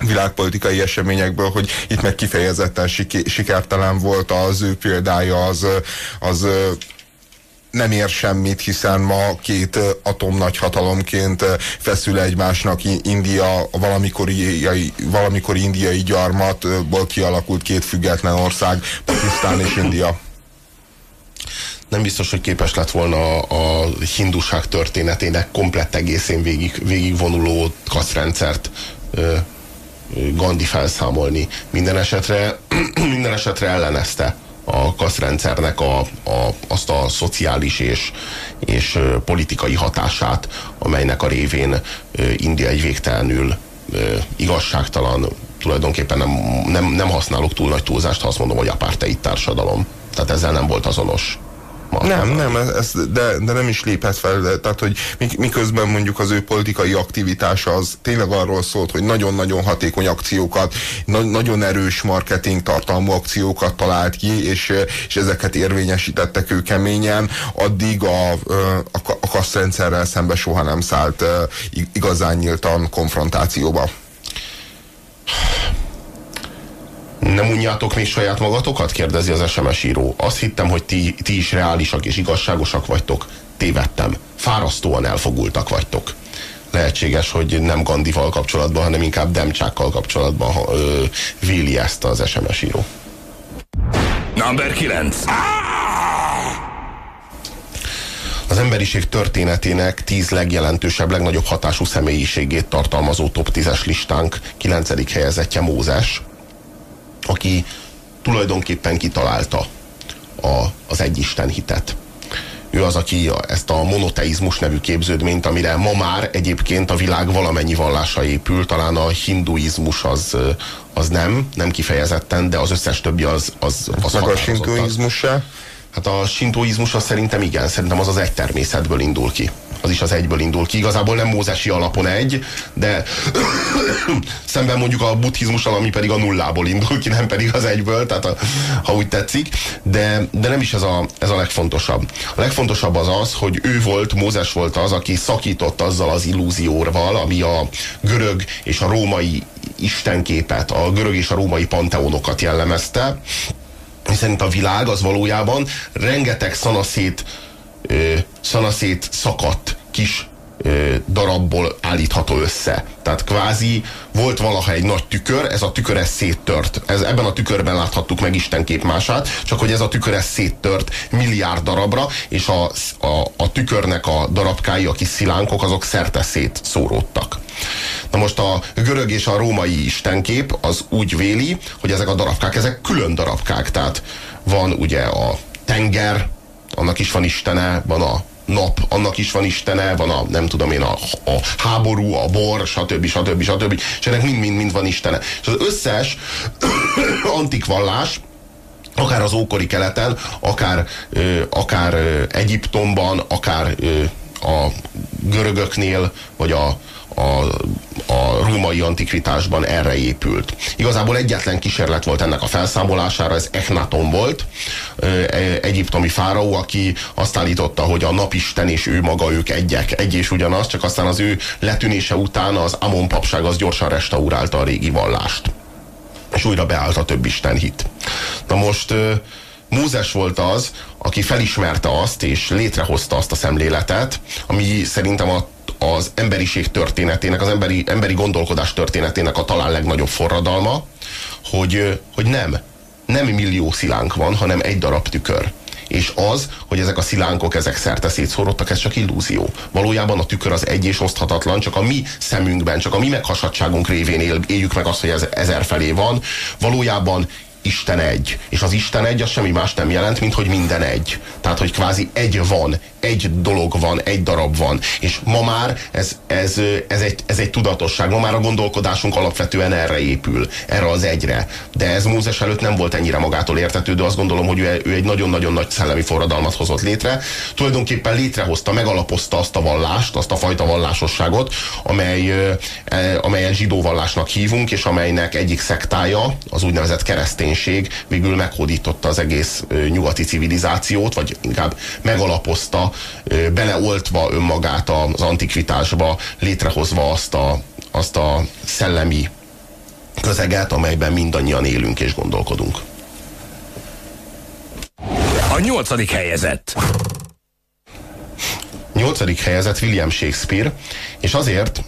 világpolitikai eseményekből, hogy itt meg kifejezetten sikertelen volt az ő példája, az, az nem ér semmit, hiszen ma két atomnagy hatalomként feszül egymásnak India, valamikori, valamikori indiai gyarmatból kialakult két független ország, Pakisztán és India nem biztos, hogy képes lett volna a hinduság történetének komplett egészén végig, végigvonuló kasztrendszert Gandhi felszámolni. Minden esetre, minden esetre ellenezte a kasztrendszernek a, a, azt a szociális és, és politikai hatását, amelynek a révén India egy végtelenül igazságtalan, tulajdonképpen nem, nem, nem használok túl nagy túlzást, ha azt mondom, hogy apartheid társadalom. Tehát ezzel nem volt azonos. Nem, nem, ez, de, de nem is léphet fel. Tehát, hogy miközben mondjuk az ő politikai aktivitása az tényleg arról szólt, hogy nagyon-nagyon hatékony akciókat, na, nagyon erős marketing tartalmú akciókat talált ki, és, és ezeket érvényesítettek ő keményen, addig a, a, a kasszrendszerrel szembe soha nem szállt igazán nyíltan konfrontációba. Nem unjátok még saját magatokat? kérdezi az SMS író. Azt hittem, hogy ti, ti is reálisak és igazságosak vagytok. Tévedtem. Fárasztóan elfogultak vagytok. Lehetséges, hogy nem Gandival kapcsolatban, hanem inkább Demcsákkal kapcsolatban ö, véli ezt az SMS író. Number 9. Az emberiség történetének tíz legjelentősebb, legnagyobb hatású személyiségét tartalmazó top 10-es listánk 9. helyezettje Mózes, aki tulajdonképpen kitalálta a, az egyisten hitet. Ő az, aki ezt a monoteizmus nevű képződményt, amire ma már egyébként a világ valamennyi vallása épül, talán a hinduizmus az, az nem, nem kifejezetten, de az összes többi az az, az Meg a sintoizmus? Hát a sintoizmus az szerintem igen, szerintem az az egy természetből indul ki az is az egyből indul ki. Igazából nem mózesi alapon egy, de szemben mondjuk a buddhizmussal, ami pedig a nullából indul ki, nem pedig az egyből, tehát a, ha úgy tetszik. De, de nem is ez a, ez a legfontosabb. A legfontosabb az az, hogy ő volt, Mózes volt az, aki szakított azzal az illúzióval, ami a görög és a római istenképet, a görög és a római panteonokat jellemezte, hiszen a világ az valójában rengeteg szanaszét szanaszét szakadt kis darabból állítható össze. Tehát kvázi volt valaha egy nagy tükör, ez a tükör ez széttört. Ez, ebben a tükörben láthattuk meg Isten képmását, csak hogy ez a tükör ez széttört milliárd darabra, és a, a, a tükörnek a darabkái, a kis szilánkok, azok szerte szét szóródtak. Na most a görög és a római istenkép az úgy véli, hogy ezek a darabkák, ezek külön darabkák. Tehát van ugye a tenger, annak is van istene, van a nap, annak is van istene, van a, nem tudom én, a, a háború, a bor, stb. stb. stb. És ennek mind-mind-mind van istene. És az összes antik vallás, akár az ókori keleten, akár, ö, akár ö, Egyiptomban, akár ö, a görögöknél, vagy a, a, a római antikvitásban erre épült. Igazából egyetlen kísérlet volt ennek a felszámolására, ez Echnaton volt, e, egyiptomi fáraó, aki azt állította, hogy a napisten és ő maga ők egyek, egy és ugyanaz, csak aztán az ő letűnése után az Amon papság az gyorsan restaurálta a régi vallást. És újra beállt a több isten hit. Na most Mózes volt az, aki felismerte azt, és létrehozta azt a szemléletet, ami szerintem a az emberiség történetének, az emberi, emberi gondolkodás történetének a talán legnagyobb forradalma, hogy, hogy nem, nem millió szilánk van, hanem egy darab tükör. És az, hogy ezek a szilánkok, ezek szerte szétszórodtak, ez csak illúzió. Valójában a tükör az egy és oszthatatlan, csak a mi szemünkben, csak a mi meghasadságunk révén él, éljük meg azt, hogy ez ezer felé van. Valójában Isten egy. És az Isten egy az semmi más nem jelent, mint hogy minden egy. Tehát, hogy kvázi egy van, egy dolog van, egy darab van. És ma már ez, ez, ez, egy, ez egy tudatosság. Ma már a gondolkodásunk alapvetően erre épül, erre az egyre. De ez Mózes előtt nem volt ennyire magától értetődő. Azt gondolom, hogy ő, ő egy nagyon-nagyon nagy szellemi forradalmat hozott létre. Tulajdonképpen létrehozta, megalapozta azt a vallást, azt a fajta vallásosságot, amely, amelyet zsidó vallásnak hívunk, és amelynek egyik szektája, az úgynevezett kereszténység végül meghódította az egész nyugati civilizációt, vagy inkább megalapozta, beleoltva önmagát az antikvitásba, létrehozva azt a, azt a szellemi közeget, amelyben mindannyian élünk és gondolkodunk. A nyolcadik helyezett. Nyolcadik helyezett William Shakespeare, és azért,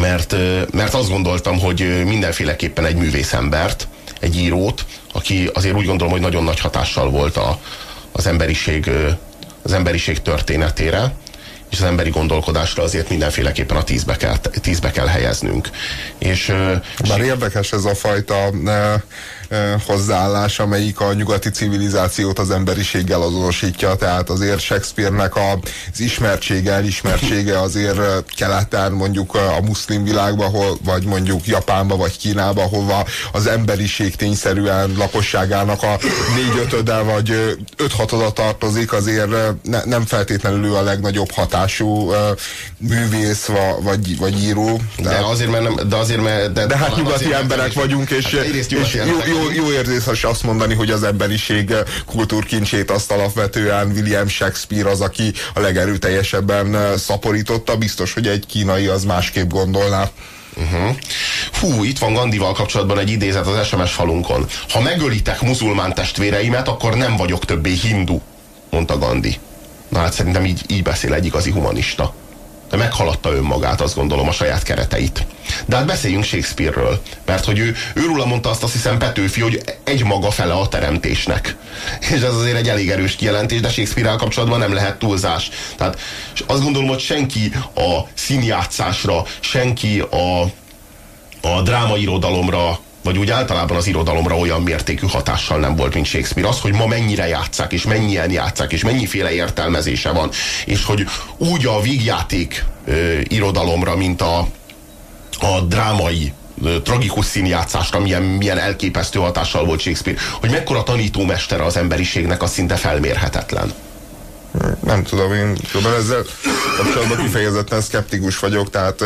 mert, mert azt gondoltam, hogy mindenféleképpen egy művészembert, egy írót, aki azért úgy gondolom, hogy nagyon nagy hatással volt a, az, emberiség, az emberiség történetére, és az emberi gondolkodásra azért mindenféleképpen a tízbe kell, tízbe kell helyeznünk. És, Bár érdekes ez a fajta hozzáállás, amelyik a nyugati civilizációt az emberiséggel azonosítja, tehát azért Shakespeare-nek az ismertsége, elismertsége azért keleten, mondjuk a muszlim világban, hol, vagy mondjuk Japánba, vagy Kínába, hova az emberiség tényszerűen lakosságának a négy-ötöde, vagy öt-hatoda tartozik, azért ne, nem feltétlenül a legnagyobb hatású művész, vagy, vagy író. De, de azért, mert nem, de azért, mert... De, de hát nyugati emberek vagyunk, és, hát és jó, jó, jó érzés azt mondani, hogy az emberiség kultúrkincsét azt alapvetően William Shakespeare az, aki a legerőteljesebben szaporította. Biztos, hogy egy kínai az másképp gondolná. Uh-huh. Fú, itt van Gandival kapcsolatban egy idézet az SMS falunkon. Ha megölitek muzulmán testvéreimet, akkor nem vagyok többé hindu, mondta Gandhi. Na hát szerintem így, így beszél egy igazi humanista de meghaladta önmagát, azt gondolom, a saját kereteit. De hát beszéljünk Shakespeare-ről, mert hogy ő, őróla mondta azt azt hiszem Petőfi, hogy egy maga fele a teremtésnek. És ez azért egy elég erős kijelentés, de Shakespeare-rel kapcsolatban nem lehet túlzás. Tehát azt gondolom, hogy senki a színjátszásra, senki a, a drámairodalomra vagy úgy általában az irodalomra olyan mértékű hatással nem volt, mint Shakespeare. Az, hogy ma mennyire játszák, és mennyien játszák, és mennyiféle értelmezése van, és hogy úgy a vígjáték ö, irodalomra, mint a, a drámai tragikus színjátszásra milyen, milyen elképesztő hatással volt Shakespeare, hogy mekkora tanítómestere az emberiségnek, az szinte felmérhetetlen nem tudom, én tudom, ezzel kapcsolatban kifejezetten szkeptikus vagyok, tehát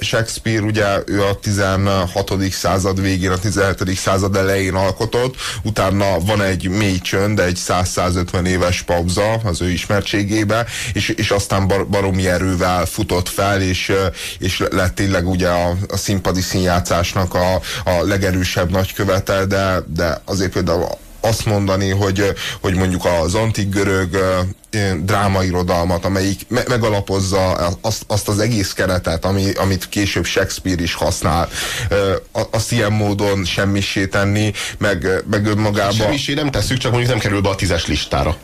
Shakespeare ugye ő a 16. század végén, a 17. század elején alkotott, utána van egy mély csönd, egy 100-150 éves pauza az ő ismertségébe, és, és aztán bar, baromi erővel futott fel, és, és lett tényleg ugye a, a színpadi színjátszásnak a, a legerősebb nagykövete, de, de azért például azt mondani, hogy, hogy mondjuk az antik görög drámairodalmat, amelyik me megalapozza azt, azt az egész keretet, ami, amit később Shakespeare is használ, azt ilyen módon semmisé tenni, meg, meg önmagában. Semmisé nem tesszük, csak mondjuk nem kerül be a tízes listára.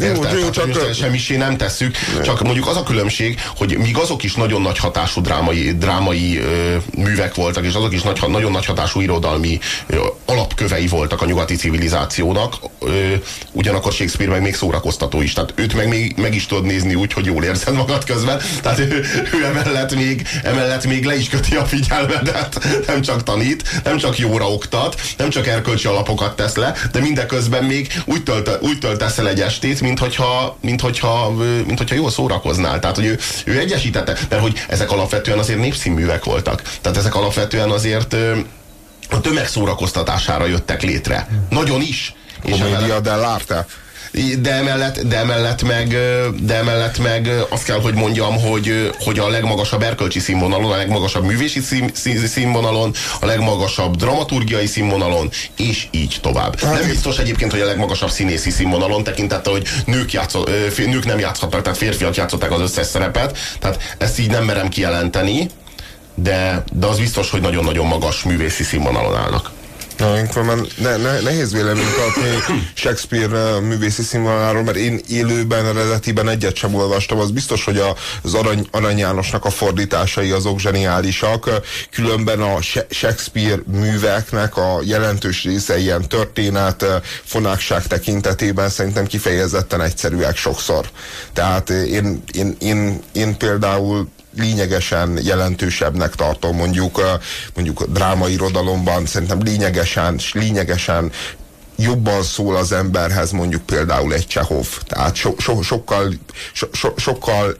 Érted? Jó, jó, csak... Semmisé nem tesszük, csak mondjuk az a különbség, hogy míg azok is nagyon nagy hatású drámai, drámai ö, művek voltak, és azok is nagy, nagyon nagy hatású irodalmi ö, alapkövei voltak a nyugati civilizációnak, ö, ugyanakkor Shakespeare meg még szórakoztató is. Tehát őt meg, még, meg is tudod nézni úgy, hogy jól érzed magad közben. Tehát ő, ő emellett, még, emellett még le is köti a figyelmedet. Nem csak tanít, nem csak jóra oktat, nem csak erkölcsi alapokat tesz le, de mindeközben még úgy, tölt, úgy töltesz el egy estét, mint hogyha, mint hogyha, mint hogyha jól szórakoznál. Tehát, hogy ő, ő egyesítette, mert hogy ezek alapvetően azért népszínművek voltak. Tehát ezek alapvetően azért a tömeg szórakoztatására jöttek létre. Nagyon is. Comédia dell'arte de emellett, de emellett, meg, de emellett meg azt kell, hogy mondjam, hogy, hogy a legmagasabb erkölcsi színvonalon, a legmagasabb művési színvonalon, a legmagasabb dramaturgiai színvonalon, és így tovább. Hát nem biztos egyébként, hogy a legmagasabb színészi színvonalon tekintette, hogy nők, játszó, nők nem játszhatnak, tehát férfiak játszották az összes szerepet, tehát ezt így nem merem kijelenteni, de, de az biztos, hogy nagyon-nagyon magas művészi színvonalon állnak. Na, ne, ne, nehéz véleményt adni Shakespeare művészi színvonaláról, mert én élőben, eredetiben egyet sem olvastam. Az biztos, hogy az Arany, Arany Jánosnak a fordításai azok zseniálisak. Különben a Shakespeare műveknek a jelentős része ilyen történet, fonákság tekintetében szerintem kifejezetten egyszerűek sokszor. Tehát én, én, én, én például lényegesen jelentősebbnek tartom mondjuk, mondjuk drámairodalomban, szerintem lényegesen, lényegesen jobban szól az emberhez mondjuk például egy Csehov. Tehát so, so, sokkal, so, so, sokkal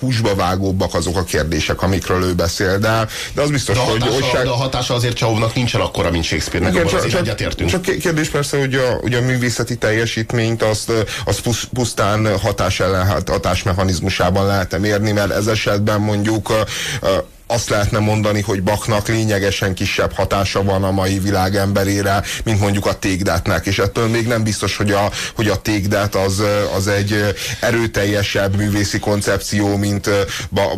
húsba vágóbbak azok a kérdések, amikről ő beszél, de, de az biztos, de hogy... Hatása, hogy se... De a hatása azért Csahovnak nincsen akkora, mint Shakespeare-nek, Igen, csak, csak, egyetértünk. Csak kérdés persze, hogy a, hogy a művészeti teljesítményt azt, azt pusztán hatás ellen, hatásmechanizmusában lehet mérni, mert ez esetben mondjuk azt lehetne mondani, hogy Baknak lényegesen kisebb hatása van a mai világ emberére, mint mondjuk a tégdetnek, és ettől még nem biztos, hogy a, hogy a tégdet az, az egy erőteljesebb művészi koncepció, mint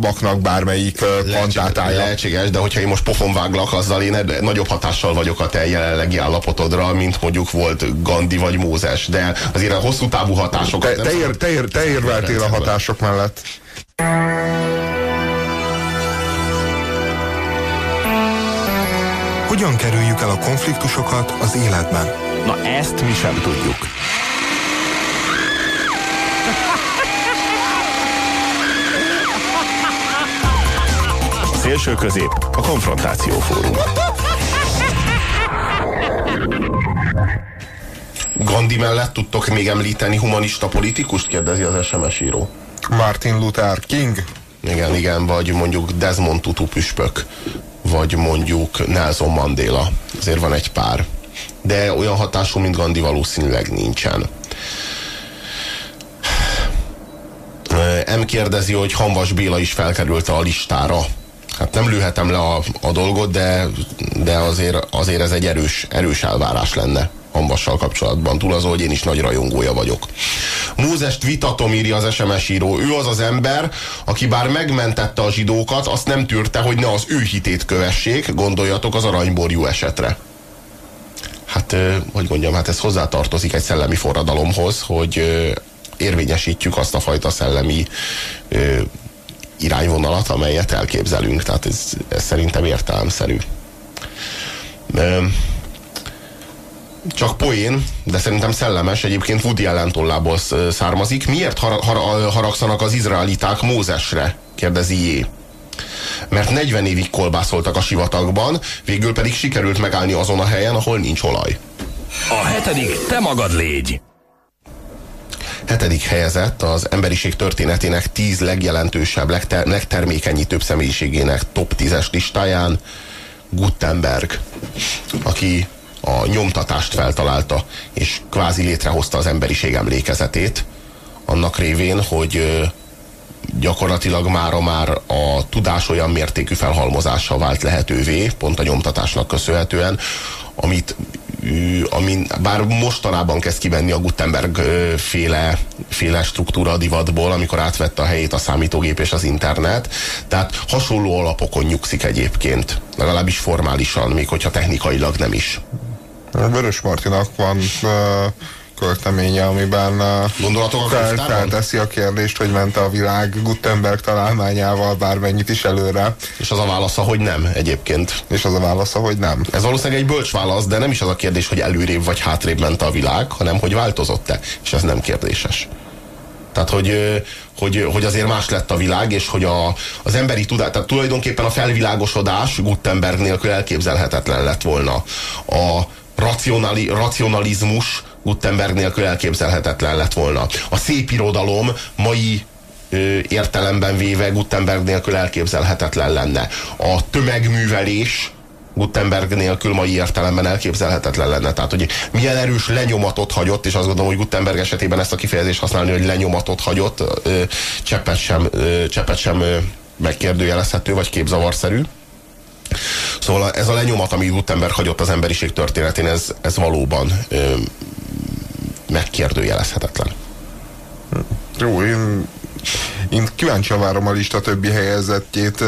Baknak bármelyik kantátája. Lehetséges, de hogyha én most pofon váglak, azzal én nagyobb hatással vagyok a te jelenlegi állapotodra, mint mondjuk volt Gandhi vagy Mózes, de azért a hosszú távú hatásokat... Te, te, ér, te, ér, te érveltél a hatások mellett. Hogyan kerüljük el a konfliktusokat az életben? Na ezt mi sem tudjuk. A szélső közép a konfrontáció fórum. Gandhi mellett tudtok még említeni humanista politikust? Kérdezi az SMS író. Martin Luther King. Igen, igen, vagy mondjuk Desmond Tutu püspök vagy mondjuk Nelson Mandela. Azért van egy pár. De olyan hatású, mint Gandhi valószínűleg nincsen. M kérdezi, hogy Hanvas Béla is felkerült a listára. Hát nem lőhetem le a, a dolgot, de, de azért, azért ez egy erős, erős elvárás lenne. Hamvassal kapcsolatban. Túl az, hogy én is nagy rajongója vagyok. Mózest vitatom, írja az SMS író. Ő az az ember, aki bár megmentette a zsidókat, azt nem tűrte, hogy ne az ő hitét kövessék, gondoljatok az aranyborjú esetre. Hát, hogy mondjam, hát ez hozzátartozik egy szellemi forradalomhoz, hogy érvényesítjük azt a fajta szellemi irányvonalat, amelyet elképzelünk. Tehát ez, ez szerintem értelemszerű csak poén, de szerintem szellemes, egyébként Woody Allen tollából származik. Miért har- har- haragszanak az izraeliták Mózesre? kérdezi Jé. Mert 40 évig kolbászoltak a sivatagban, végül pedig sikerült megállni azon a helyen, ahol nincs olaj. A hetedik, te magad légy! Hetedik helyezett az emberiség történetének tíz legjelentősebb, legter- legtermékenyítőbb személyiségének top 10-es listáján Gutenberg, aki a nyomtatást feltalálta, és kvázi létrehozta az emberiség emlékezetét, annak révén, hogy gyakorlatilag mára már a tudás olyan mértékű felhalmozása vált lehetővé, pont a nyomtatásnak köszönhetően, amit amin, bár mostanában kezd kivenni a Gutenberg féle, féle struktúra divatból, amikor átvette a helyét a számítógép és az internet. Tehát hasonló alapokon nyugszik egyébként, legalábbis formálisan, még hogyha technikailag nem is. Vörös Martinak van költeménye, amiben uh, fel, felteszi a kérdést, hogy ment a világ Gutenberg találmányával bármennyit is előre. És az a válasza, hogy nem egyébként. És az a válasza, hogy nem. Ez valószínűleg egy bölcs válasz, de nem is az a kérdés, hogy előrébb vagy hátrébb ment a világ, hanem hogy változott-e. És ez nem kérdéses. Tehát, hogy, hogy, hogy azért más lett a világ, és hogy a, az emberi tudás, tehát tulajdonképpen a felvilágosodás Gutenberg nélkül elképzelhetetlen lett volna. A, racionali, racionalizmus Gutenberg nélkül elképzelhetetlen lett volna. A szép irodalom mai ö, értelemben véve Gutenberg nélkül elképzelhetetlen lenne. A tömegművelés Gutenberg nélkül mai értelemben elképzelhetetlen lenne. Tehát, hogy milyen erős lenyomatot hagyott, és azt gondolom, hogy Gutenberg esetében ezt a kifejezést használni, hogy lenyomatot hagyott, ö, cseppet sem, ö, cseppet sem ö, megkérdőjelezhető, vagy képzavarszerű. Szóval ez a lenyomat, ami Gutenberg hagyott az emberiség történetén, ez, ez valóban ö, megkérdőjelezhetetlen. Jó, én, én kíváncsian várom a lista többi helyezettjét.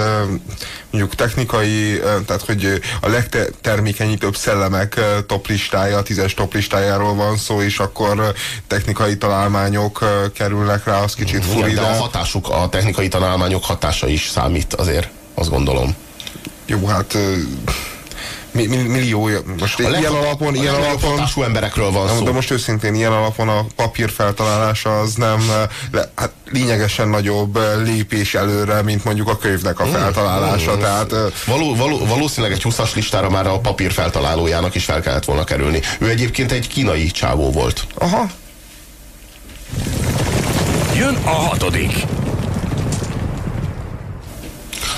mondjuk technikai, tehát hogy a legtermékenyítőbb szellemek top listája, tízes top listájáról van szó, és akkor technikai találmányok kerülnek rá, az kicsit furi. de a hatásuk, a technikai találmányok hatása is számít azért, azt gondolom. Jó, hát millió, most a ilyen alapon, ilyen alapon emberekről van szó. De most őszintén ilyen alapon a papír feltalálása az nem le, hát lényegesen nagyobb lépés előre, mint mondjuk a könyvnek a hmm. feltalálása. Mm, tehát, való, való, valószínűleg egy 20-as listára már a papír feltalálójának is fel kellett volna kerülni. Ő egyébként egy kínai csávó volt. Aha. Jön a hatodik.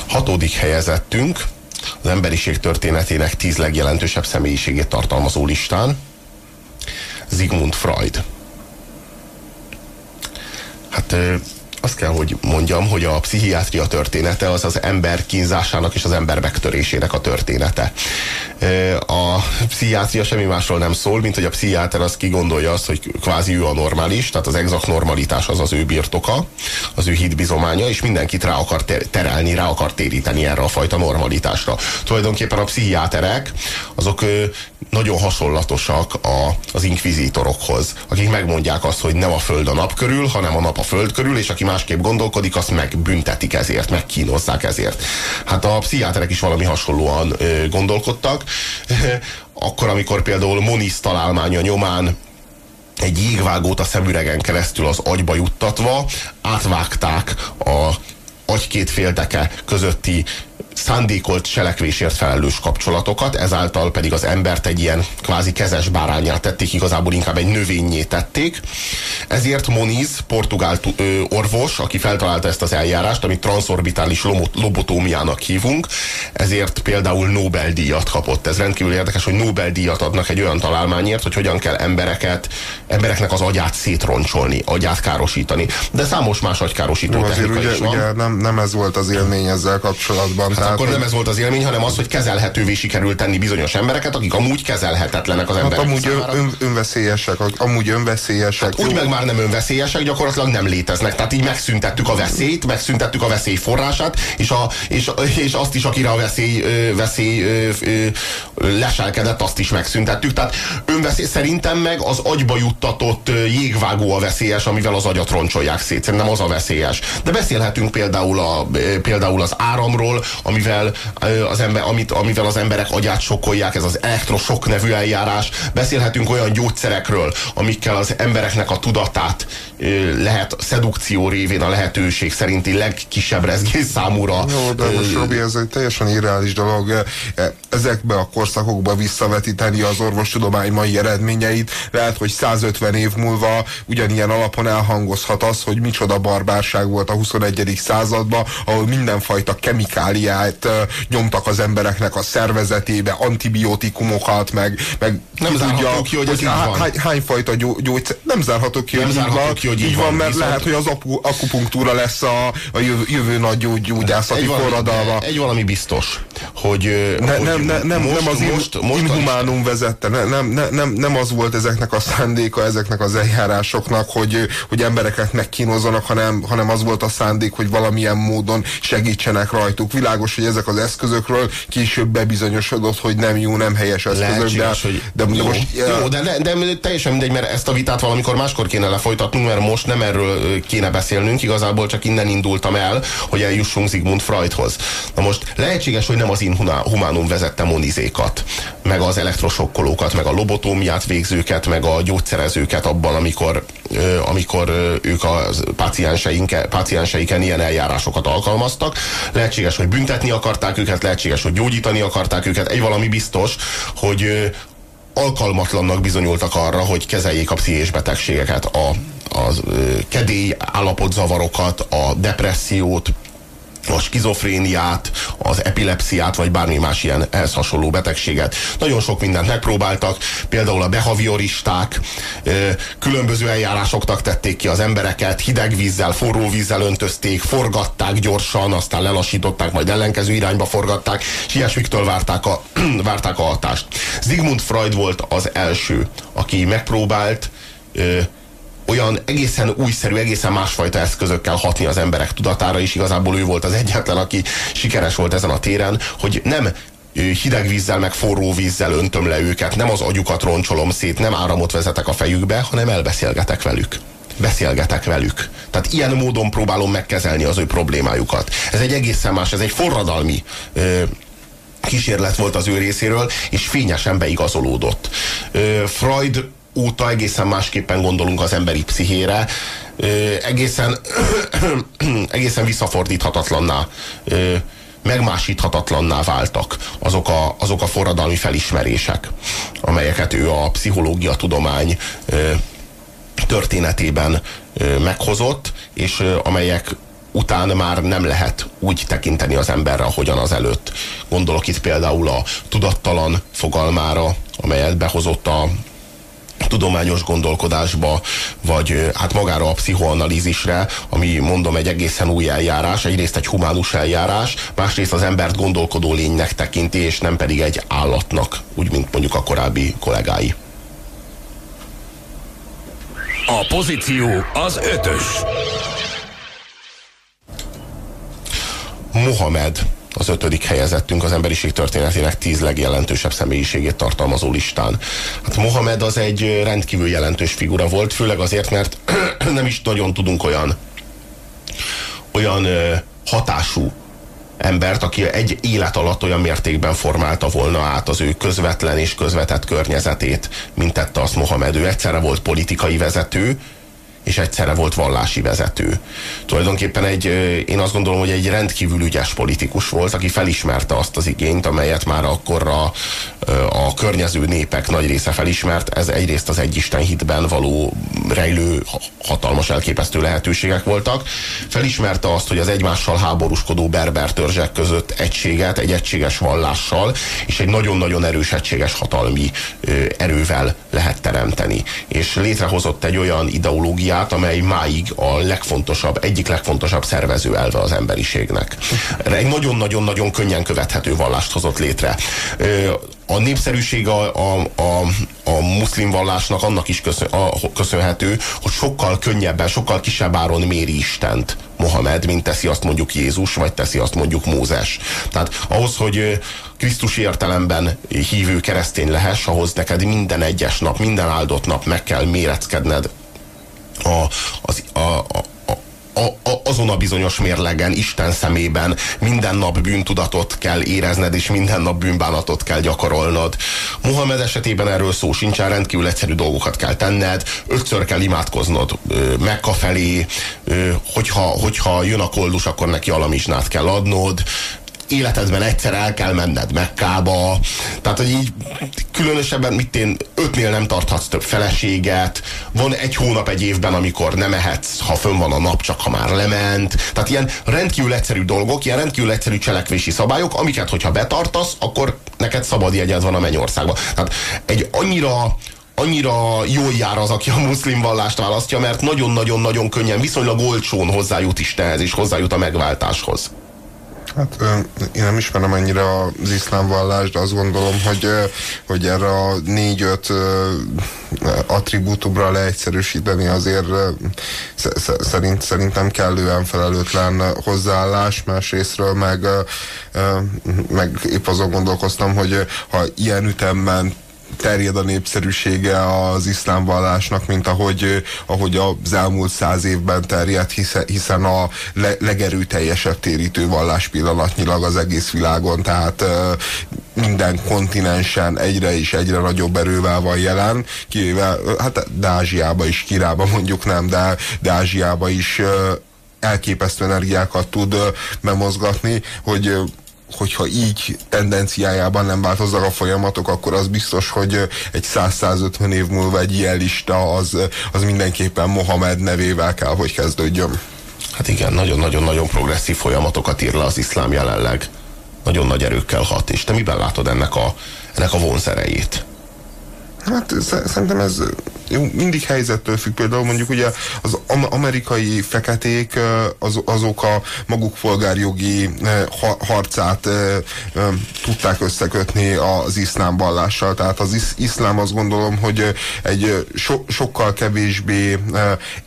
Hatodik helyezettünk az emberiség történetének tíz legjelentősebb személyiségét tartalmazó listán. Sigmund Freud. Hát azt kell, hogy mondjam, hogy a pszichiátria története az az ember kínzásának és az ember megtörésének a története. A pszichiátria semmi másról nem szól, mint hogy a pszichiáter az kigondolja azt, hogy kvázi ő a normális, tehát az exakt normalitás az az ő birtoka, az ő hitbizománya, és mindenkit rá akar terelni, rá akar téríteni erre a fajta normalitásra. Tulajdonképpen a pszichiáterek azok nagyon hasonlatosak a, az inkvizitorokhoz, akik megmondják azt, hogy nem a föld a nap körül, hanem a nap a föld körül, és aki másképp gondolkodik, azt megbüntetik ezért, megkínozzák ezért. Hát a pszichiáterek is valami hasonlóan ö, gondolkodtak. Akkor, amikor például Moniz találmánya nyomán egy jégvágót a szemüregen keresztül az agyba juttatva átvágták a agy két félteke közötti szándékolt selekvésért felelős kapcsolatokat, ezáltal pedig az embert egy ilyen kvázi kezes bárányát tették, igazából inkább egy növényé tették. Ezért Moniz, portugál orvos, aki feltalálta ezt az eljárást, amit transzorbitális lobotómiának hívunk, ezért például Nobel-díjat kapott. Ez rendkívül érdekes, hogy Nobel-díjat adnak egy olyan találmányért, hogy hogyan kell embereket, embereknek az agyát szétroncsolni, agyát károsítani. De számos más agykárosító no, azért ugye, ugye nem, nem ez volt az élmény ezzel kapcsolatban. Hát akkor nem ez volt az élmény, hanem az, hogy kezelhetővé sikerült tenni bizonyos embereket, akik amúgy kezelhetetlenek az hát emberek amúgy ön, ön, önveszélyesek, amúgy önveszélyesek. Hát úgy meg már nem önveszélyesek, gyakorlatilag nem léteznek. Tehát így megszüntettük a veszélyt, megszüntettük a veszély forrását, és, a, és, és azt is, akire a veszély, veszély leselkedett, azt is megszüntettük. Tehát önveszély szerintem meg az agyba juttatott jégvágó a veszélyes, amivel az agyat roncsolják szét. Szerintem az a veszélyes. De beszélhetünk például, a, például az áramról, amivel az, ember, amit, amivel az emberek agyát sokkolják, ez az elektrosok nevű eljárás. Beszélhetünk olyan gyógyszerekről, amikkel az embereknek a tudatát lehet szedukció révén a lehetőség szerinti legkisebb rezgés számúra. Jó, de most Robi, ez egy teljesen irreális dolog. Ezekbe a korszakokba visszavetíteni az orvostudomány mai eredményeit, lehet, hogy 150 év múlva ugyanilyen alapon elhangozhat az, hogy micsoda barbárság volt a 21. században, ahol mindenfajta kemikáliát nyomtak az embereknek a szervezetébe, antibiotikumokat, meg, meg nem zárható ki, hogy ez há, hány, hányfajta gyógyszer, nem zárható ki, nem hogy zárható ki, hogy így van, van mert viszont... lehet, hogy az akupunktúra lesz a, a jövő, jövő nagy gyógyászati forradalma. Egy valami biztos, hogy, ne, hogy nem, ne, nem, most, nem az most, most inhumánum vezette, ne, nem, ne, nem, nem az volt ezeknek a szándéka, ezeknek az eljárásoknak, hogy, hogy embereket megkínozzanak, hanem, hanem az volt a szándék, hogy valamilyen módon segítsenek rajtuk. Világos, hogy ezek az eszközökről később bebizonyosodott, hogy nem jó, nem helyes eszközök, de, hogy de, jó, most... Jó, de, de, de teljesen mindegy, mert ezt a vitát valamikor máskor kéne lefolytatnunk, mert most nem erről kéne beszélnünk, igazából csak innen indultam el, hogy eljussunk Sigmund Freudhoz. Na most lehetséges, hogy nem az inhumánum vezette monizékat, meg az elektrosokkolókat, meg a lobotómiát végzőket, meg a gyógyszerezőket abban, amikor, amikor ők a pácienseiken ilyen eljárásokat alkalmaztak. Lehetséges, hogy büntetni akarták őket, lehetséges, hogy gyógyítani akarták őket. Egy valami biztos, hogy alkalmatlannak bizonyultak arra, hogy kezeljék a pszichés betegségeket, a, a kedély állapotzavarokat, a depressziót, a skizofréniát, az epilepsziát, vagy bármi más ilyen ehhez hasonló betegséget. Nagyon sok mindent megpróbáltak, például a behavioristák különböző eljárásoknak tették ki az embereket, hideg vízzel, forró vízzel öntözték, forgatták gyorsan, aztán lelassították, majd ellenkező irányba forgatták, és ilyesmiktől várták a, várták a hatást. Sigmund Freud volt az első, aki megpróbált olyan egészen újszerű, egészen másfajta eszközökkel hatni az emberek tudatára, és igazából ő volt az egyetlen, aki sikeres volt ezen a téren, hogy nem hideg vízzel, meg forró vízzel öntöm le őket, nem az agyukat roncsolom szét, nem áramot vezetek a fejükbe, hanem elbeszélgetek velük beszélgetek velük. Tehát ilyen módon próbálom megkezelni az ő problémájukat. Ez egy egészen más, ez egy forradalmi ö, kísérlet volt az ő részéről, és fényesen beigazolódott. Ö, Freud óta egészen másképpen gondolunk az emberi pszichére, egészen, egészen visszafordíthatatlanná megmásíthatatlanná váltak azok a, azok a forradalmi felismerések, amelyeket ő a pszichológia tudomány történetében meghozott, és amelyek után már nem lehet úgy tekinteni az emberre, ahogyan az előtt. Gondolok itt például a tudattalan fogalmára, amelyet behozott a tudományos gondolkodásba, vagy hát magára a pszichoanalízisre, ami mondom egy egészen új eljárás, egyrészt egy humánus eljárás, másrészt az embert gondolkodó lénynek tekinti, és nem pedig egy állatnak, úgy, mint mondjuk a korábbi kollégái. A pozíció az ötös. Mohamed az ötödik helyezettünk az emberiség történetének tíz legjelentősebb személyiségét tartalmazó listán. Hát Mohamed az egy rendkívül jelentős figura volt, főleg azért, mert nem is nagyon tudunk olyan olyan hatású embert, aki egy élet alatt olyan mértékben formálta volna át az ő közvetlen és közvetett környezetét, mint tette azt Mohamed. Ő egyszerre volt politikai vezető, és egyszerre volt vallási vezető. Tulajdonképpen egy, én azt gondolom, hogy egy rendkívül ügyes politikus volt, aki felismerte azt az igényt, amelyet már akkor a, a környező népek nagy része felismert. Ez egyrészt az egyisten hitben való rejlő hatalmas elképesztő lehetőségek voltak. Felismerte azt, hogy az egymással háborúskodó berber törzsek között egységet, egy egységes vallással és egy nagyon-nagyon erős egységes hatalmi erővel lehet teremteni. És létrehozott egy olyan ideológiát, ideológiát, amely máig a legfontosabb, egyik legfontosabb szervező elve az emberiségnek. Egy nagyon-nagyon-nagyon könnyen követhető vallást hozott létre. A népszerűség a, a, a, a muszlim vallásnak annak is köszönhető, hogy sokkal könnyebben, sokkal kisebb áron méri Istent Mohamed, mint teszi azt mondjuk Jézus, vagy teszi azt mondjuk Mózes. Tehát ahhoz, hogy Krisztus értelemben hívő keresztény lehess, ahhoz neked minden egyes nap, minden áldott nap meg kell méreckedned a, az, a, a, a, a, azon a bizonyos mérlegen, Isten szemében minden nap bűntudatot kell érezned, és minden nap bűnbánatot kell gyakorolnod. Mohamed esetében erről szó sincsen, rendkívül egyszerű dolgokat kell tenned, ötször kell imádkoznod Mekka felé, hogyha, hogyha jön a koldus, akkor neki alamizsnát kell adnod, életedben egyszer el kell menned Mekkába, tehát hogy így különösebben mit én ötnél nem tarthatsz több feleséget, van egy hónap egy évben, amikor nem ehetsz, ha fönn van a nap, csak ha már lement. Tehát ilyen rendkívül egyszerű dolgok, ilyen rendkívül egyszerű cselekvési szabályok, amiket, hogyha betartasz, akkor neked szabad jegyed van a mennyországba. Tehát egy annyira annyira jól jár az, aki a muszlim vallást választja, mert nagyon-nagyon-nagyon könnyen, viszonylag olcsón hozzájut Istenhez és hozzájut a megváltáshoz. Hát én nem ismerem ennyire az iszlám vallást, de azt gondolom, hogy, hogy erre a négy-öt attribútumra leegyszerűsíteni azért szerint, szerintem kellően felelőtlen hozzáállás, másrésztről meg, meg épp azon gondolkoztam, hogy ha ilyen ütemben terjed a népszerűsége az iszlám vallásnak, mint ahogy, ahogy az elmúlt száz évben terjed, hiszen a le, legerőteljesebb térítő vallás pillanatnyilag az egész világon, tehát minden kontinensen egyre és egyre nagyobb erővel van jelen, kivéve, hát de Ázsiába is, Kirába mondjuk nem, de, de Ázsiába is elképesztő energiákat tud bemozgatni, hogy hogyha így tendenciájában nem változnak a folyamatok, akkor az biztos, hogy egy 100-150 év múlva egy ilyen lista az, az mindenképpen Mohamed nevével kell, hogy kezdődjön. Hát igen, nagyon-nagyon-nagyon progresszív folyamatokat ír le az iszlám jelenleg. Nagyon nagy erőkkel hat. És te miben látod ennek a, ennek a vonzerejét? Hát szerintem ez mindig helyzettől függ. Például mondjuk ugye az amerikai feketék az, azok a maguk polgárjogi harcát tudták összekötni az iszlám vallással. Tehát az iszlám azt gondolom, hogy egy so, sokkal kevésbé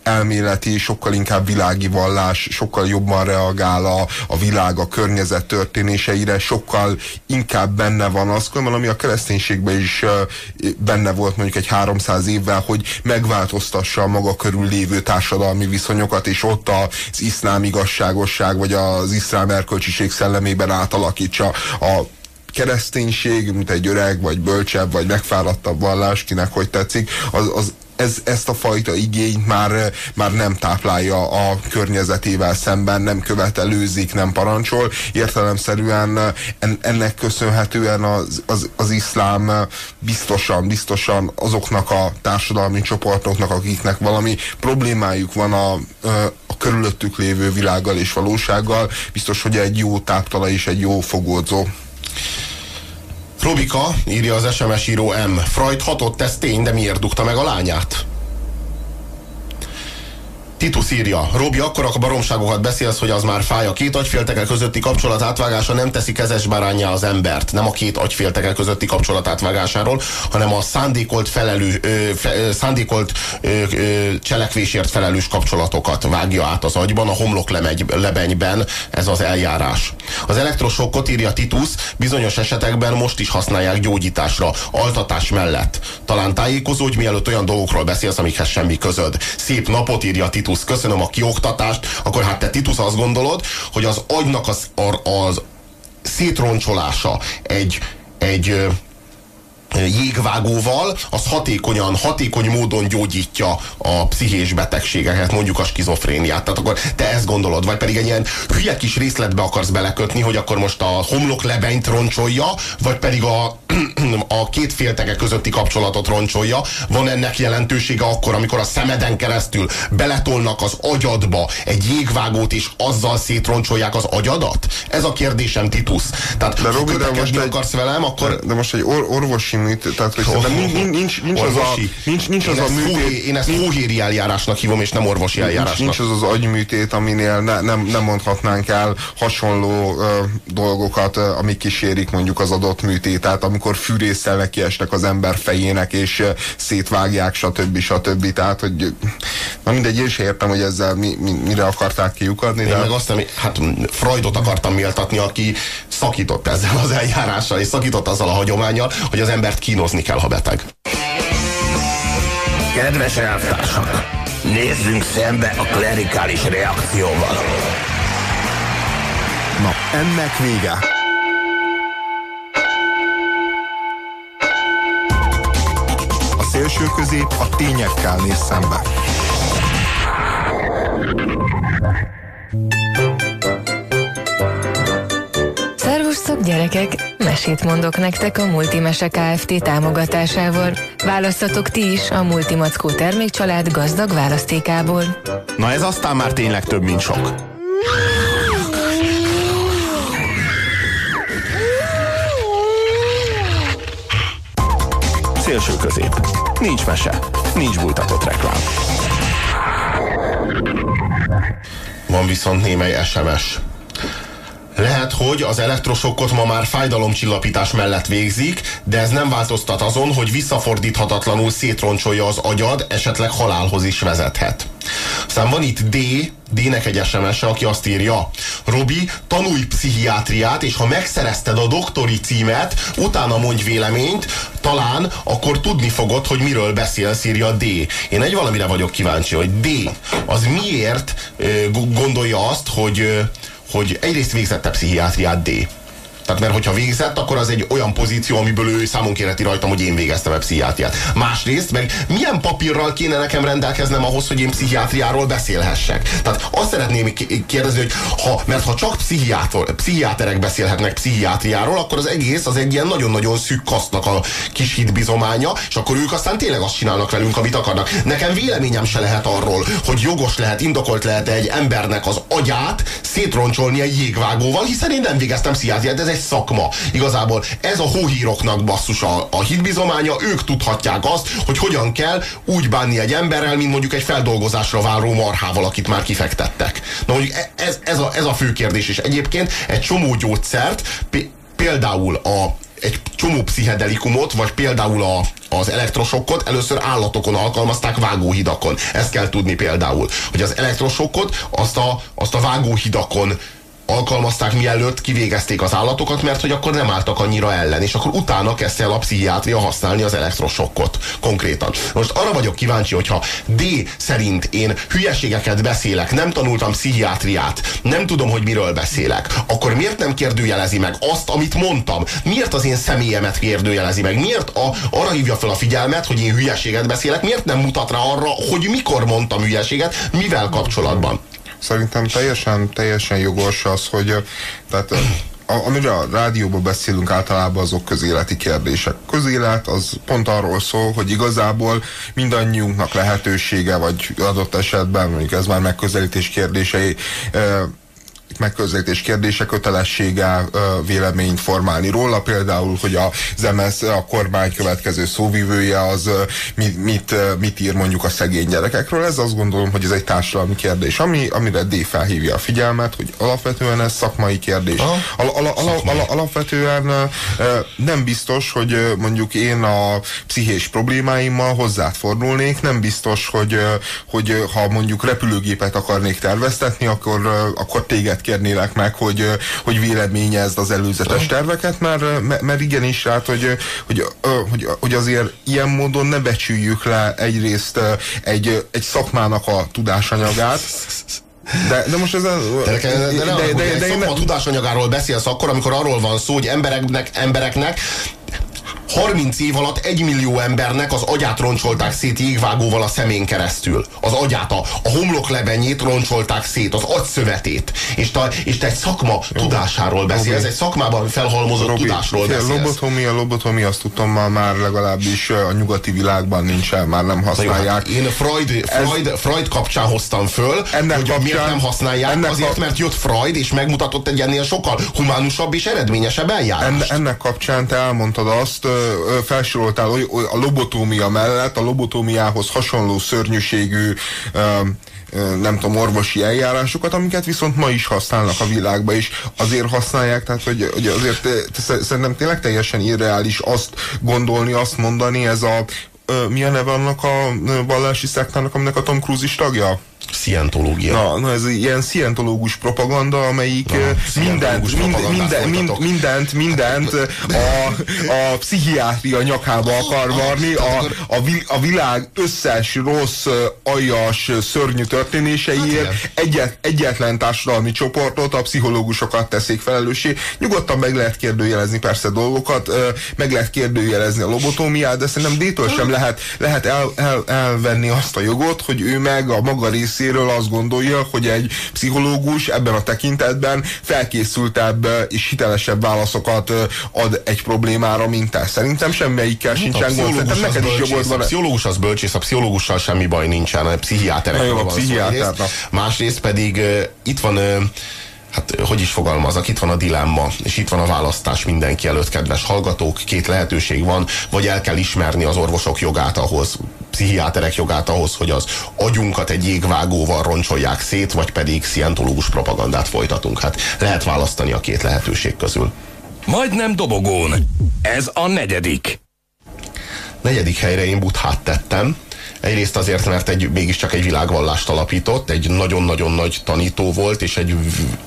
elméleti, sokkal inkább világi vallás, sokkal jobban reagál a, a világ, a környezet történéseire, sokkal inkább benne van az, ami a kereszténységben is benne volt mondjuk egy 300 évvel, hogy megváltoztassa a maga körül lévő társadalmi viszonyokat, és ott az iszlám igazságosság, vagy az iszlám erkölcsiség szellemében átalakítsa a kereszténység, mint egy öreg, vagy bölcsebb, vagy megfáradtabb vallás, kinek hogy tetszik, az, az ez, ezt a fajta igényt már, már nem táplálja a környezetével szemben, nem követelőzik, nem parancsol. Értelemszerűen ennek köszönhetően az, az, az iszlám biztosan, biztosan azoknak a társadalmi csoportoknak, akiknek valami problémájuk van a, a körülöttük lévő világgal és valósággal, biztos, hogy egy jó táptala és egy jó fogódzó. Robika, írja az SMS író M. Freud hatott, ez tény, de miért dugta meg a lányát? Titus írja, Robi, akkor a baromságokat beszélsz, hogy az már fáj. A két agyfélteke közötti kapcsolat átvágása nem teszi kezes bárányá az embert. Nem a két agyfélteke közötti kapcsolat átvágásáról, hanem a szándékolt, felelő, ö, fe, szándékolt ö, ö, cselekvésért felelős kapcsolatokat vágja át az agyban, a homlok lemegy, lebenyben ez az eljárás. Az elektrosokkot írja Titus, bizonyos esetekben most is használják gyógyításra, altatás mellett. Talán tájékozódj, mielőtt olyan dolgokról beszélsz, amikhez semmi közöd. Szép napot írja Titus Titus, köszönöm a kioktatást, akkor hát te Titus azt gondolod, hogy az agynak az, az szétroncsolása egy, egy jégvágóval, az hatékonyan, hatékony módon gyógyítja a pszichés betegségeket, mondjuk a skizofréniát. Tehát akkor te ezt gondolod, vagy pedig egy ilyen hülye kis részletbe akarsz belekötni, hogy akkor most a homlok lebenyt roncsolja, vagy pedig a, a két féltege közötti kapcsolatot roncsolja. Van ennek jelentősége akkor, amikor a szemeden keresztül beletolnak az agyadba egy jégvágót, és azzal szétroncsolják az agyadat? Ez a kérdésem, Titus. Tehát de ha de most egy, akarsz velem, akkor... De, de most egy or orvosi műtét, tehát hogy oh, nincs, nincs, nincs, az a, nincs, nincs az a műtét. én ezt hóhéri eljárásnak hívom, és nem orvosi eljárásnak. Nincs, nincs az az agyműtét, aminél ne, nem, nem mondhatnánk el hasonló uh, dolgokat, uh, amik kísérik mondjuk az adott műtétet, amikor fűrészsel nekiesnek az ember fejének, és uh, szétvágják, stb. stb. Tehát, hogy na mindegy, én sem értem, hogy ezzel mi, mi, mire akarták kiukadni. Én de... meg azt nem, hát Freudot akartam méltatni, aki szakított ezzel az eljárással, és szakított azzal a hagyományjal, hogy az ember embert kínozni kell, ha beteg. Kedves elvtársak! Nézzünk szembe a klerikális reakcióval. Na, ennek vége. A szélső közép a tényekkel néz szembe. Szervusztok gyerekek! Mesét mondok nektek a Multimese Kft. támogatásával. Választatok ti is a Multimackó termékcsalád gazdag választékából. Na ez aztán már tényleg több, mint sok. Szélső közép. Nincs mese. Nincs bújtatott reklám. Van viszont némely SMS. Lehet, hogy az elektrosokkot ma már fájdalomcsillapítás mellett végzik, de ez nem változtat azon, hogy visszafordíthatatlanul szétroncsolja az agyad, esetleg halálhoz is vezethet. Aztán van itt D, D-nek egy sms aki azt írja, Robi, tanulj pszichiátriát, és ha megszerezted a doktori címet, utána mondj véleményt, talán akkor tudni fogod, hogy miről beszélsz, írja D. Én egy valamire vagyok kíváncsi, hogy D, az miért gondolja azt, hogy hogy egyrészt végzette pszichiátriát D. Tehát mert hogyha végzett, akkor az egy olyan pozíció, amiből ő számon kérheti rajtam, hogy én végeztem a pszichiátriát. Másrészt meg milyen papírral kéne nekem rendelkeznem ahhoz, hogy én pszichiátriáról beszélhessek. Tehát azt szeretném kérdezni, hogy ha, mert ha csak pszichiáterek beszélhetnek pszichiátriáról, akkor az egész az egy ilyen nagyon-nagyon szűk kasznak a kis hitbizománya, és akkor ők aztán tényleg azt csinálnak velünk, amit akarnak. Nekem véleményem se lehet arról, hogy jogos lehet, indokolt lehet egy embernek az agyát szétroncsolni egy jégvágóval, hiszen én nem végeztem pszichiátriát. Ez egy szakma. Igazából ez a hóhíroknak basszus a, a hitbizománya, ők tudhatják azt, hogy hogyan kell úgy bánni egy emberrel, mint mondjuk egy feldolgozásra váró marhával, akit már kifektettek. Na mondjuk e- ez, ez, a, ez a fő kérdés, és egyébként egy csomó gyógyszert, például a, egy csomó pszichedelikumot, vagy például a, az elektrosokkot először állatokon alkalmazták vágóhidakon. Ezt kell tudni például, hogy az elektrosokkot azt a, azt a vágóhidakon alkalmazták mielőtt kivégezték az állatokat, mert hogy akkor nem álltak annyira ellen, és akkor utána kezdte el a pszichiátria használni az elektrosokkot konkrétan. Most arra vagyok kíváncsi, hogyha D szerint én hülyeségeket beszélek, nem tanultam pszichiátriát, nem tudom, hogy miről beszélek, akkor miért nem kérdőjelezi meg azt, amit mondtam? Miért az én személyemet kérdőjelezi meg? Miért a, arra hívja fel a figyelmet, hogy én hülyeséget beszélek? Miért nem mutat rá arra, hogy mikor mondtam hülyeséget, mivel kapcsolatban? Szerintem teljesen, teljesen jogos az, hogy tehát amire a rádióban beszélünk általában azok közéleti kérdések. Közélet az pont arról szól, hogy igazából mindannyiunknak lehetősége, vagy adott esetben, mondjuk ez már megközelítés kérdései, megközelítés kérdése kötelessége véleményt formálni róla, például, hogy az MS, a kormány következő szóvivője az mit, mit, mit ír mondjuk a szegény gyerekekről. Ez azt gondolom, hogy ez egy társadalmi kérdés, ami, amire D felhívja a figyelmet, hogy alapvetően ez szakmai kérdés. Al, al, al, al, alapvetően nem biztos, hogy mondjuk én a pszichés problémáimmal hozzád fordulnék, nem biztos, hogy, hogy ha mondjuk repülőgépet akarnék terveztetni, akkor, akkor téged kérnélek meg, hogy, hogy véleményezd az előzetes terveket, mert, mert igenis, hát, hogy, hogy, hogy, hogy azért ilyen módon ne becsüljük le egyrészt egy, egy szakmának a tudásanyagát, de, de most ez a... De, de, de, de, de, de, de, de, a tudásanyagáról beszélsz akkor, amikor arról van szó, hogy embereknek, embereknek 30 év alatt egy millió embernek az agyát roncsolták szét jégvágóval a szemén keresztül. Az agyát, a, a homloklebenyét roncsolták szét, az agyszövetét. És, te, és te egy szakma Jó. tudásáról beszélsz, egy szakmában felhalmozott Robi, tudásról beszélsz. Lobotomia, lobotomia, azt tudtam már, már legalábbis a nyugati világban nincsen, már nem használják. Hát én Freud, Freud, Ez, Freud kapcsán hoztam föl, ennek hogy kapcsán, miért nem használják, ennek azért, mert jött Freud, és megmutatott egy ennél sokkal humánusabb és eredményesebb eljárást. Enne, ennek kapcsán te elmondtad azt, felsoroltál a lobotómia mellett, a lobotómiához hasonló szörnyűségű nem tudom, orvosi eljárásokat, amiket viszont ma is használnak a világban, és azért használják, tehát hogy, hogy azért szerintem tényleg teljesen irreális azt gondolni, azt mondani, ez a mi a neve annak a vallási szektának, aminek a Tom Cruise is tagja? Szientológia. Na, na, ez ilyen szientológus propaganda, amelyik na, mindent, mind, minden, mind, mindent, mindent a, a pszichiátria nyakába akar varni, a, a, a világ összes rossz, aljas, szörnyű történéseiért hát egyet, egyetlen társadalmi csoportot, a pszichológusokat teszik felelőssé. Nyugodtan meg lehet kérdőjelezni persze dolgokat, meg lehet kérdőjelezni a lobotómiát, de szerintem D-től sem lehet, lehet el, el, elvenni azt a jogot, hogy ő meg a maga részét részéről azt gondolja, hogy egy pszichológus ebben a tekintetben felkészültebb és hitelesebb válaszokat ad egy problémára, mint te. Szerintem semmelyikkel sincsen gond. Szerintem neked is jogod van. A pszichológus az bölcsész, a pszichológussal semmi baj nincsen, a pszichiáterek. Jó, a pszichiáter. Másrészt pedig itt van hát hogy is fogalmazok, itt van a dilemma, és itt van a választás mindenki előtt, kedves hallgatók, két lehetőség van, vagy el kell ismerni az orvosok jogát ahhoz, pszichiáterek jogát ahhoz, hogy az agyunkat egy jégvágóval roncsolják szét, vagy pedig szientológus propagandát folytatunk. Hát lehet választani a két lehetőség közül. Majdnem dobogón. Ez a negyedik. Negyedik helyre én buthát tettem. Egyrészt azért, mert egy, mégiscsak egy világvallást alapított, egy nagyon-nagyon nagy tanító volt, és egy,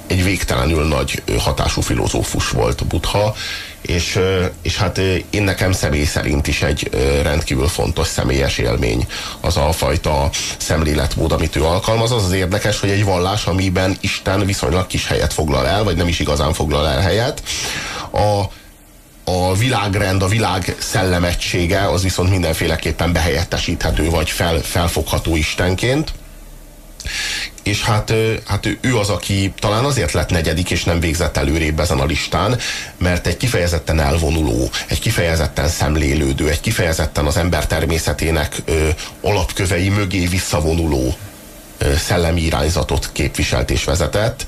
egy végtelenül nagy hatású filozófus volt Butha, és, és hát én nekem személy szerint is egy rendkívül fontos személyes élmény az a fajta szemléletmód, amit ő alkalmaz. Az az érdekes, hogy egy vallás, amiben Isten viszonylag kis helyet foglal el, vagy nem is igazán foglal el helyet. A, a világrend, a világ szellemegysége az viszont mindenféleképpen behelyettesíthető, vagy fel, felfogható Istenként. És hát, hát ő az, aki talán azért lett negyedik, és nem végzett előrébb ezen a listán, mert egy kifejezetten elvonuló, egy kifejezetten szemlélődő, egy kifejezetten az ember természetének ö, alapkövei mögé visszavonuló ö, szellemi irányzatot képviselt és vezetett,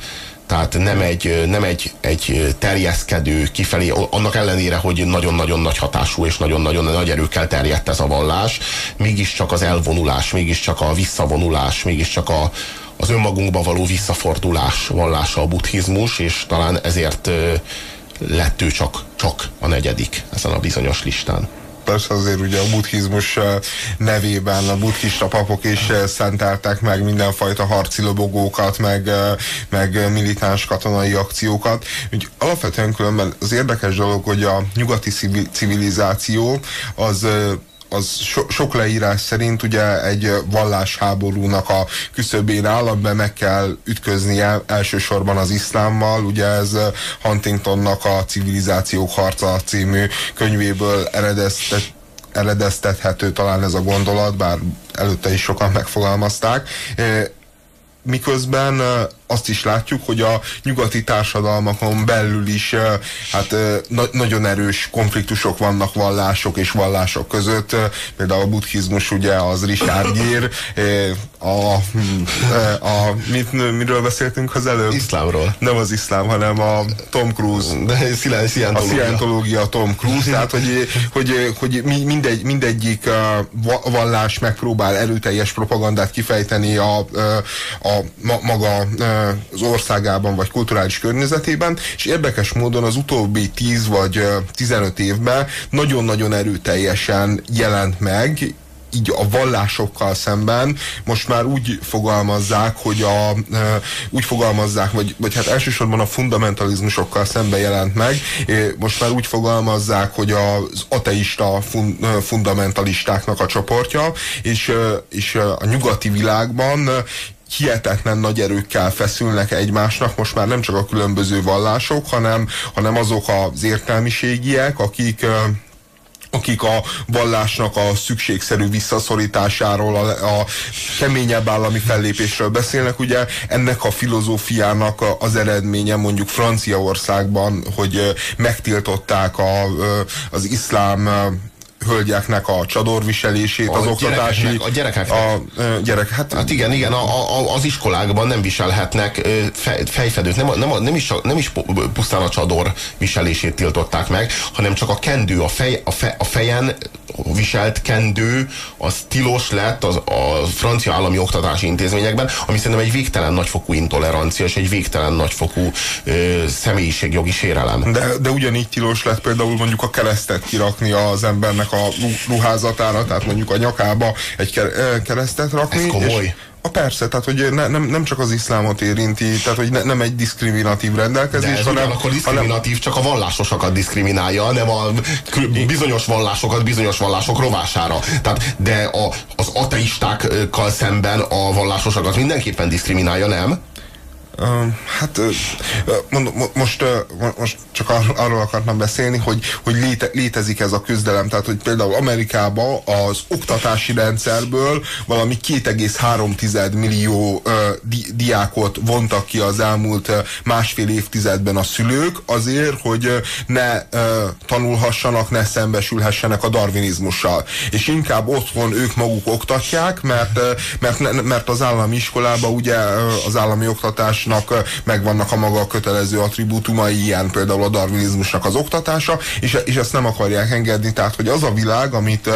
Tehát nem egy, nem egy, egy terjeszkedő kifelé, annak ellenére, hogy nagyon-nagyon nagy hatású és nagyon-nagyon nagy erőkkel terjedt ez a vallás, mégiscsak az elvonulás, mégiscsak a visszavonulás, mégiscsak a, az önmagunkba való visszafordulás vallása a buddhizmus, és talán ezért lett ő csak, csak a negyedik ezen a bizonyos listán persze azért ugye a buddhizmus nevében a buddhista papok is szenteltek meg mindenfajta harci lobogókat, meg, meg militáns katonai akciókat. Úgy alapvetően különben az érdekes dolog, hogy a nyugati civilizáció az az so, sok leírás szerint ugye egy vallásháborúnak a küszöbén áll, amiben meg kell ütköznie elsősorban az iszlámmal, ugye ez Huntingtonnak a Civilizációk harca című könyvéből eredeztet, eredeztethető talán ez a gondolat, bár előtte is sokan megfogalmazták. Miközben azt is látjuk, hogy a nyugati társadalmakon belül is hát na nagyon erős konfliktusok vannak vallások és vallások között. Például a buddhizmus ugye az Richard Gere, a, a mit, miről beszéltünk az előbb? Iszlámról. Nem az iszlám, hanem a Tom Cruise. De a szientológia Tom Cruise, tehát hogy, hogy, hogy mindegy, mindegyik vallás megpróbál erőteljes propagandát kifejteni a, a ma, maga az országában vagy kulturális környezetében, és érdekes módon az utóbbi 10 vagy 15 évben nagyon-nagyon erőteljesen jelent meg, így a vallásokkal szemben. Most már úgy fogalmazzák, hogy a, úgy fogalmazzák, vagy, vagy hát elsősorban a fundamentalizmusokkal szemben jelent meg, most már úgy fogalmazzák, hogy az ateista fun, fundamentalistáknak a csoportja, és, és a nyugati világban hihetetlen nagy erőkkel feszülnek egymásnak, most már nem csak a különböző vallások, hanem, hanem azok az értelmiségiek, akik akik a vallásnak a szükségszerű visszaszorításáról, a, a keményebb állami fellépésről beszélnek. Ugye ennek a filozófiának az eredménye mondjuk Franciaországban, hogy megtiltották a, az iszlám hölgyeknek a csadorviselését, a az oktatási... A gyerekeknek. A, gyerek, hát, hát igen, igen, a, a, az iskolákban nem viselhetnek fejfedőt, nem, nem, nem, is, nem is pusztán a csador viselését tiltották meg, hanem csak a kendő, a, fej, a, fe, a fejen viselt kendő, az tilos lett az, a francia állami oktatási intézményekben, ami szerintem egy végtelen nagyfokú intolerancia, és egy végtelen nagyfokú ö, személyiségjogi sérelem. De, de ugyanígy tilos lett például mondjuk a keresztet kirakni az embernek a ruházatára, tehát mondjuk a nyakába egy keresztet rakni. Ez komoly. És, a persze, tehát hogy ne, nem, nem csak az iszlámot érinti, tehát hogy ne, nem egy diszkriminatív rendelkezés, De ez hanem... akkor diszkriminatív, hanem, csak a vallásosakat diszkriminálja, nem a bizonyos vallásokat bizonyos vallások rovására. Tehát, de a, az ateistákkal szemben a vallásosakat mindenképpen diszkriminálja, nem? Hát mondom, most, most csak arról akartam beszélni, hogy, hogy léte, létezik ez a küzdelem. Tehát, hogy például Amerikában az oktatási rendszerből valami 2,3 millió di, diákot vontak ki az elmúlt másfél évtizedben a szülők azért, hogy ne tanulhassanak, ne szembesülhessenek a darwinizmussal. És inkább otthon ők maguk oktatják, mert, mert, mert az állami iskolában ugye az állami oktatás oktatásnak megvannak a maga kötelező attribútumai, ilyen például a darwinizmusnak az oktatása, és, és ezt nem akarják engedni, tehát hogy az a világ, amit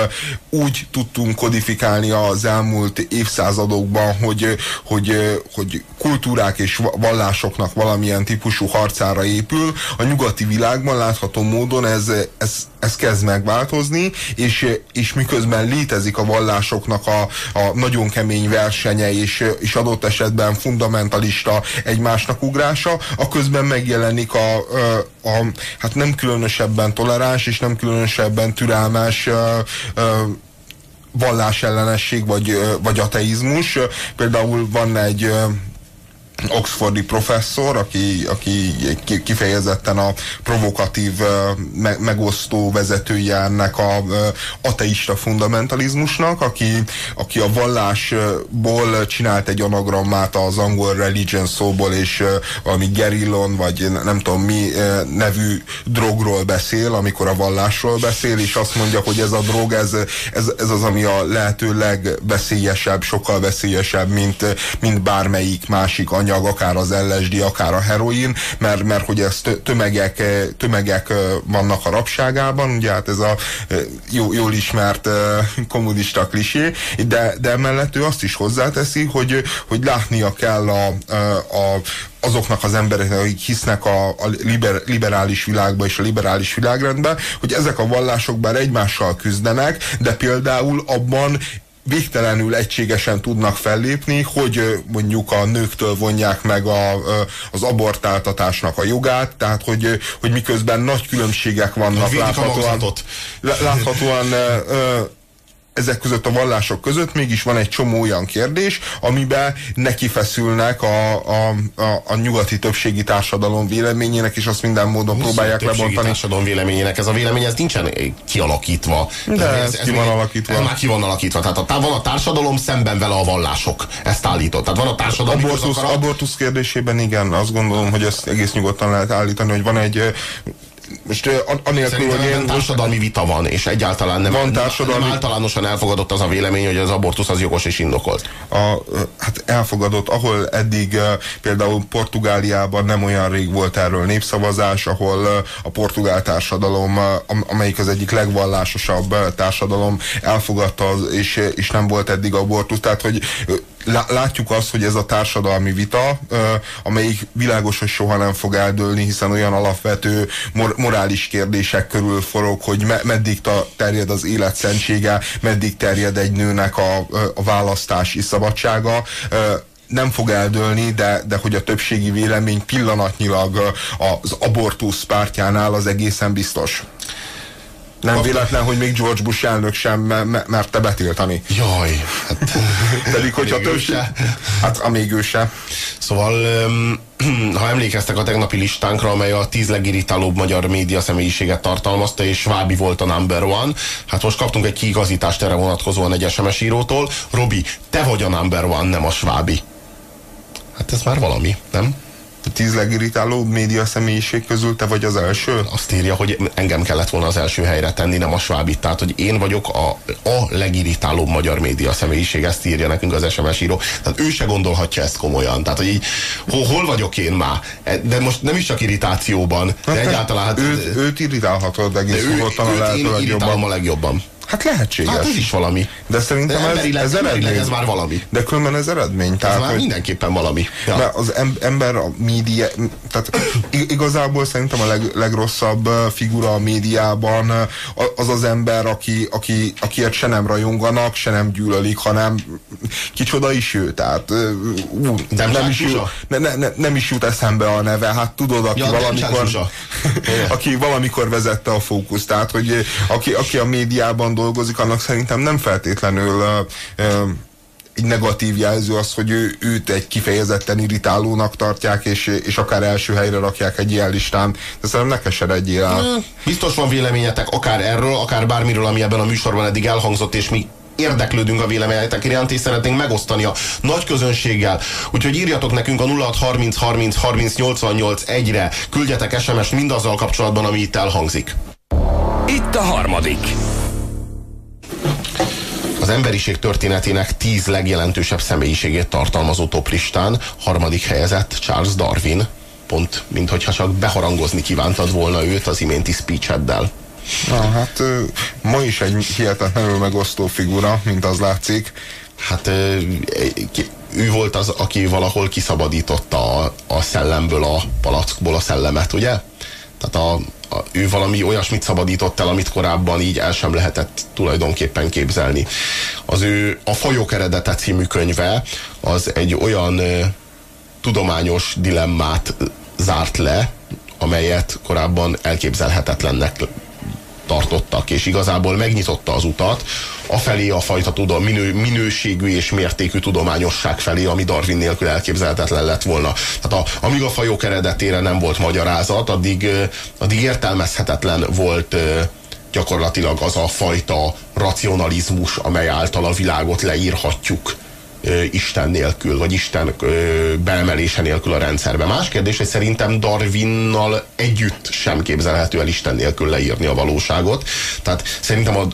úgy tudtunk kodifikálni az elmúlt évszázadokban, hogy, hogy, hogy kultúrák és vallásoknak valamilyen típusú harcára épül, a nyugati világban látható módon ez, ez, ez kezd megváltozni, és, és miközben létezik a vallásoknak a, a nagyon kemény versenye, és, és adott esetben fundamentalista egymásnak ugrása, a közben megjelenik a, a, a hát nem különösebben toleráns, és nem különösebben türelmes a, a, vallásellenesség vagy, vagy ateizmus. Például van egy oxfordi professzor, aki, aki kifejezetten a provokatív, me, megosztó vezetője ennek a ateista fundamentalizmusnak, aki, aki a vallásból csinált egy anagrammát az angol religion szóból, és valami gerillon, vagy nem tudom mi nevű drogról beszél, amikor a vallásról beszél, és azt mondja, hogy ez a drog, ez, ez, ez az, ami a lehető legveszélyesebb, sokkal veszélyesebb, mint, mint bármelyik másik anyag, anyag, akár az LSD, akár a heroin, mert, mert hogy ez tömegek, tömegek vannak a rabságában, ugye hát ez a jó, jól ismert kommunista klisé, de, de emellett ő azt is hozzáteszi, hogy, hogy látnia kell a, a, azoknak az embereknek, akik hisznek a, a liber, liberális világba és a liberális világrendbe, hogy ezek a vallások bár egymással küzdenek, de például abban végtelenül egységesen tudnak fellépni, hogy mondjuk a nőktől vonják meg a, az abortáltatásnak a jogát, tehát hogy, hogy miközben nagy különbségek vannak láthatóan, láthatóan ezek között a vallások között mégis van egy csomó olyan kérdés, amiben neki feszülnek a, a, a, a nyugati többségi társadalom véleményének, és azt minden módon Viszont próbálják lebontani. társadalom véleményének ez a vélemény, ez nincsen kialakítva. De ez, ez ki van alakítva. Ez már ki van alakítva. Tehát a, van a társadalom szemben vele a vallások. Ezt állított. Tehát van a társadalom. Abortusz, abortusz kérdésében igen, azt gondolom, hogy ezt egész nyugodtan lehet állítani, hogy van egy most anélkül, hogy én társadalmi vita van, és egyáltalán nem, van társadalmi... nem általánosan elfogadott az a vélemény, hogy az abortusz az jogos és indokolt. A, hát elfogadott, ahol eddig például Portugáliában nem olyan rég volt erről népszavazás, ahol a portugál társadalom, amelyik az egyik legvallásosabb társadalom elfogadta, és, és nem volt eddig abortusz, tehát hogy látjuk azt, hogy ez a társadalmi vita, amelyik világos, hogy soha nem fog eldőlni, hiszen olyan alapvető mor morális kérdések körül forog, hogy me meddig terjed az élet szentsége, meddig terjed egy nőnek a, a választási szabadsága, nem fog eldőlni, de, de hogy a többségi vélemény pillanatnyilag az abortusz pártjánál az egészen biztos. Nem After... véletlen, hogy még George Bush elnök sem merte betiltani. Jaj, hát... Pedig, hogyha több... Hát, amíg ő se. Szóval, ha emlékeztek a tegnapi listánkra, amely a tíz legirritálóbb magyar média személyiséget tartalmazta, és Svábi volt a number one, hát most kaptunk egy kiigazítást erre vonatkozóan egy SMS írótól. Robi, te vagy a number one, nem a Svábi. Hát ez már valami, nem? A tíz legirritálóbb média személyiség közül te vagy az első? Azt írja, hogy engem kellett volna az első helyre tenni, nem a Svábit. Tehát, hogy én vagyok a, a legirritálóbb magyar média személyiség, ezt írja nekünk az SMS író. Tehát ő se gondolhatja ezt komolyan. Tehát, hogy így, hol, hol vagyok én már? E, de most nem is csak irritációban, de hát, egyáltalán... Hát, őt, őt irritálhatod egész ő, őt, a lehető a legjobban. Hát lehetséges. Hát ez is valami. De szerintem de ez, ez eredmény. Ez már valami. De különben ez eredmény. Tehát, ez már hogy, mindenképpen valami. Ja. Mert az ember a média, tehát igazából szerintem a leg, legrosszabb figura a médiában az az ember, aki, aki, akiért se nem rajonganak, se nem gyűlölik, hanem kicsoda is ő. Tehát ú, nem, nem, is jut, ne, ne, ne, nem is jut eszembe a neve. Hát tudod, aki ja, valamikor aki valamikor vezette a fókusz. Tehát, hogy aki, aki a médiában dolgozik, annak szerintem nem feltétlenül egy negatív jelző az, hogy ő, őt egy kifejezetten irritálónak tartják, és, és akár első helyre rakják egy ilyen listán. De szerintem ne keseredjél el. Biztos van véleményetek akár erről, akár bármiről, ami ebben a műsorban eddig elhangzott, és mi érdeklődünk a véleményetek iránt, és szeretnénk megosztani a nagy közönséggel. Úgyhogy írjatok nekünk a 0630 30 30 88 1-re, küldjetek SMS-t mindazzal kapcsolatban, ami itt elhangzik. Itt a harmadik az emberiség történetének tíz legjelentősebb személyiségét tartalmazó toplistán harmadik helyezett Charles Darwin, pont minthogyha csak beharangozni kívántad volna őt az iménti speecheddel. Na, hát ma is egy hihetetlenül megosztó figura, mint az látszik. Hát ő volt az, aki valahol kiszabadította a, a szellemből, a palackból a szellemet, ugye? Tehát a, ő valami olyasmit szabadított el, amit korábban így el sem lehetett tulajdonképpen képzelni. Az ő a Fajok eredete című könyve az egy olyan ö, tudományos dilemmát zárt le, amelyet korábban elképzelhetetlennek tartottak, és igazából megnyitotta az utat afelé a fajta tudom, minő, minőségű és mértékű tudományosság felé, ami Darwin nélkül elképzelhetetlen lett volna. Tehát a, amíg a fajok eredetére nem volt magyarázat, addig, addig értelmezhetetlen volt gyakorlatilag az a fajta racionalizmus, amely által a világot leírhatjuk Isten nélkül, vagy Isten beemelése nélkül a rendszerbe. Más kérdés, hogy szerintem Darwinnal együtt sem képzelhető el Isten nélkül leírni a valóságot. Tehát szerintem a,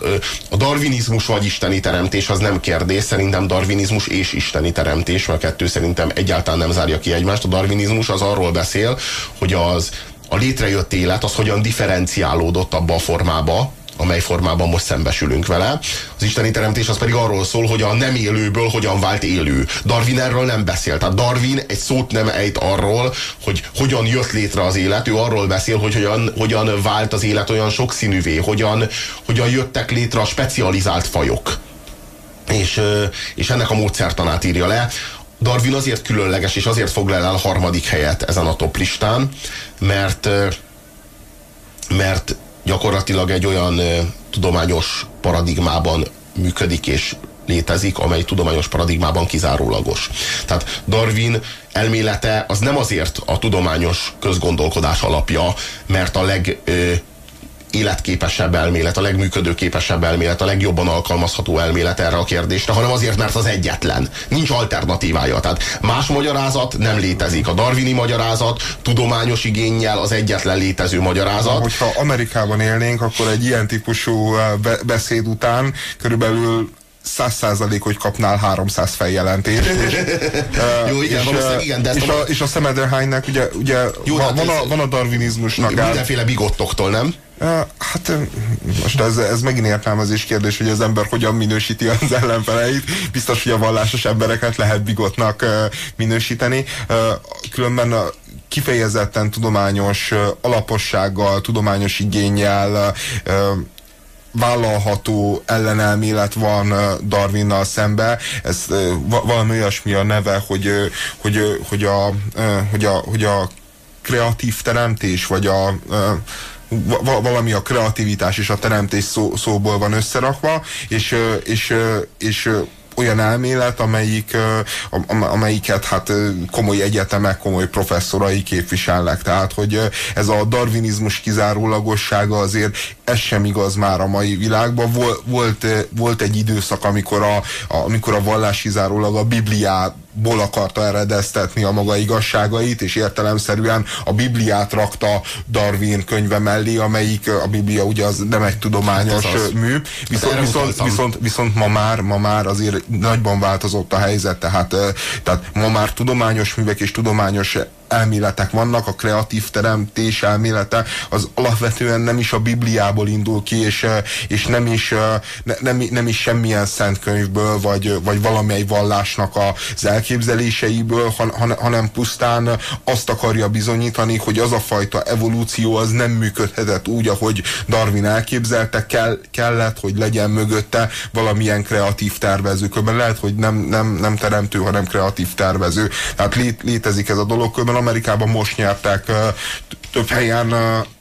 a darwinizmus vagy isteni teremtés az nem kérdés, szerintem darwinizmus és isteni teremtés, mert a kettő szerintem egyáltalán nem zárja ki egymást. A darwinizmus az arról beszél, hogy az a létrejött élet az hogyan differenciálódott abba a formába, amely formában most szembesülünk vele. Az isteni teremtés az pedig arról szól, hogy a nem élőből hogyan vált élő. Darwin erről nem beszél. Tehát Darwin egy szót nem ejt arról, hogy hogyan jött létre az élet. Ő arról beszél, hogy hogyan, hogyan vált az élet olyan sokszínűvé, hogyan, hogyan jöttek létre a specializált fajok. És, és ennek a módszertanát írja le. Darwin azért különleges, és azért foglal el harmadik helyet ezen a top listán, mert mert gyakorlatilag egy olyan tudományos paradigmában működik és létezik, amely tudományos paradigmában kizárólagos. Tehát Darwin elmélete az nem azért a tudományos közgondolkodás alapja, mert a leg életképesebb elmélet, a legműködőképesebb elmélet, a legjobban alkalmazható elmélet erre a kérdésre, hanem azért, mert az egyetlen. Nincs alternatívája. Tehát más magyarázat nem létezik. A darwini magyarázat tudományos igényel az egyetlen létező magyarázat. Hogyha Amerikában élnénk, akkor egy ilyen típusú be- beszéd után körülbelül 100 százalék, hogy kapnál 300 feljelentést. És, eh, Jó, igen, és, valószínűleg igen, de és, a- a, és a Szemederhánynak ugye, ugye Jó, van, hát van, a, van a darwinizmusnak Mindenféle bigottoktól, nem? Hát most ez, ez megint értelmezés kérdés, hogy az ember hogyan minősíti az ellenfeleit. Biztos, hogy a vallásos embereket lehet bigotnak minősíteni. Különben kifejezetten tudományos alapossággal, tudományos igényel vállalható ellenelmélet van Darwinnal szembe. Ez va- valami olyasmi a neve, hogy, hogy, hogy, a, hogy, a, hogy a kreatív teremtés, vagy a valami a kreativitás és a teremtés szó, szóból van összerakva, és, és, és olyan elmélet, amelyik, am- amelyiket hát komoly egyetemek, komoly professzorai képviselnek. Tehát, hogy ez a darwinizmus kizárólagossága azért ez sem igaz már a mai világban. Vol, volt, volt egy időszak, amikor a, a, amikor a vallás kizárólag a Bibliából akarta eredeztetni a maga igazságait, és értelemszerűen a Bibliát rakta Darwin könyve mellé, amelyik a Biblia ugye az nem egy tudományos Hát az. mű. Viszont, erre viszont, utaltam. viszont, viszont ma már, ma már azért nagyban változott a helyzet, tehát, eh, tehát ma már tudományos művek és tudományos elméletek vannak, a kreatív teremtés elmélete az alapvetően nem is a Bibliából indul ki, és, eh, és nem, is, eh, ne, nem, nem is semmilyen szent könyvből, vagy, vagy valamely vallásnak az elképzeléseiből, han, han, hanem pusztán azt akarja bizonyítani, hogy az a fajta evolúció az nem működhetett úgy, ahogy Darwin elképzelte, kell, kellett, hogy legyen mögötte valamilyen kreatív tervező. Lehet, hogy nem, nem, nem teremtő, hanem kreatív tervező. Tehát lét, létezik ez a dolog. Amerikában most nyertek több helyen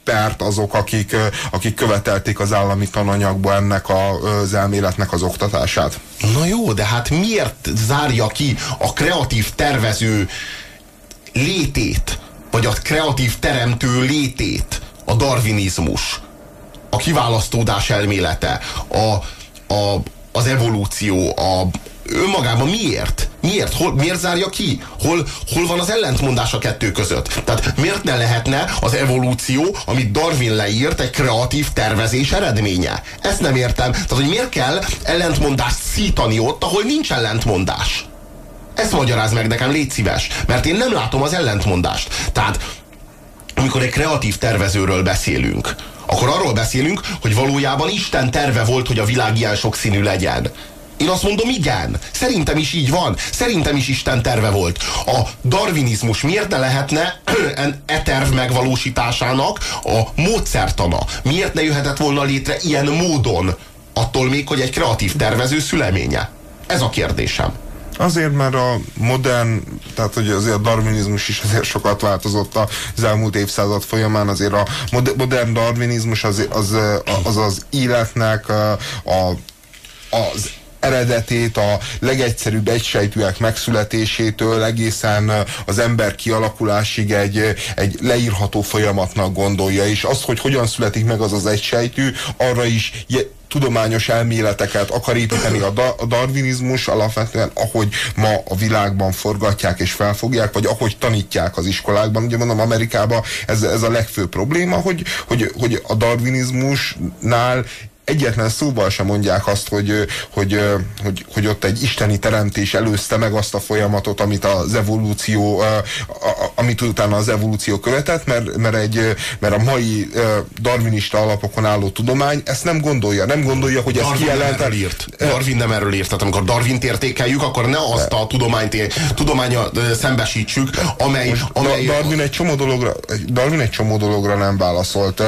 pert azok, akik, akik követelték az állami tananyagba ennek a, az elméletnek az oktatását. Na jó, de hát miért zárja ki a kreatív tervező létét, vagy a kreatív teremtő létét a darwinizmus, a kiválasztódás elmélete, a, a, az evolúció, a, önmagában miért? Miért? Hol, miért zárja ki? Hol, hol van az ellentmondás a kettő között? Tehát miért ne lehetne az evolúció, amit Darwin leírt, egy kreatív tervezés eredménye? Ezt nem értem. Tehát, hogy miért kell ellentmondást szítani ott, ahol nincs ellentmondás? Ezt magyaráz meg nekem, légy szíves. Mert én nem látom az ellentmondást. Tehát, amikor egy kreatív tervezőről beszélünk, akkor arról beszélünk, hogy valójában Isten terve volt, hogy a világ ilyen sokszínű legyen. Én azt mondom, igen. Szerintem is így van. Szerintem is Isten terve volt. A darwinizmus miért ne lehetne e terv megvalósításának a módszertana? Miért ne jöhetett volna létre ilyen módon? Attól még, hogy egy kreatív tervező szüleménye. Ez a kérdésem. Azért, mert a modern, tehát hogy azért a darwinizmus is azért sokat változott az elmúlt évszázad folyamán, azért a mod- modern darwinizmus az az, az, az életnek a, a, az eredetét a legegyszerűbb egysejtűek megszületésétől egészen az ember kialakulásig egy, egy leírható folyamatnak gondolja, és az, hogy hogyan születik meg az az egysejtű, arra is tudományos elméleteket akar építeni a, da, a darwinizmus alapvetően, ahogy ma a világban forgatják és felfogják, vagy ahogy tanítják az iskolákban. Ugye mondom, Amerikában ez, ez a legfőbb probléma, hogy, hogy, hogy a darwinizmusnál egyetlen szóval sem mondják azt, hogy, hogy, hogy, hogy ott egy isteni teremtés előzte meg azt a folyamatot, amit az evolúció, amit utána az evolúció követett, mert, mert, egy, mert a mai darwinista alapokon álló tudomány ezt nem gondolja. Nem gondolja, hogy ez kijelentett. írt. Darwin nem erről írt. Tehát amikor Darwint értékeljük, akkor ne azt a tudományt, tudománya szembesítsük, amely... amely Darwin egy csomó dologra, Darwin egy csomó dologra nem válaszolt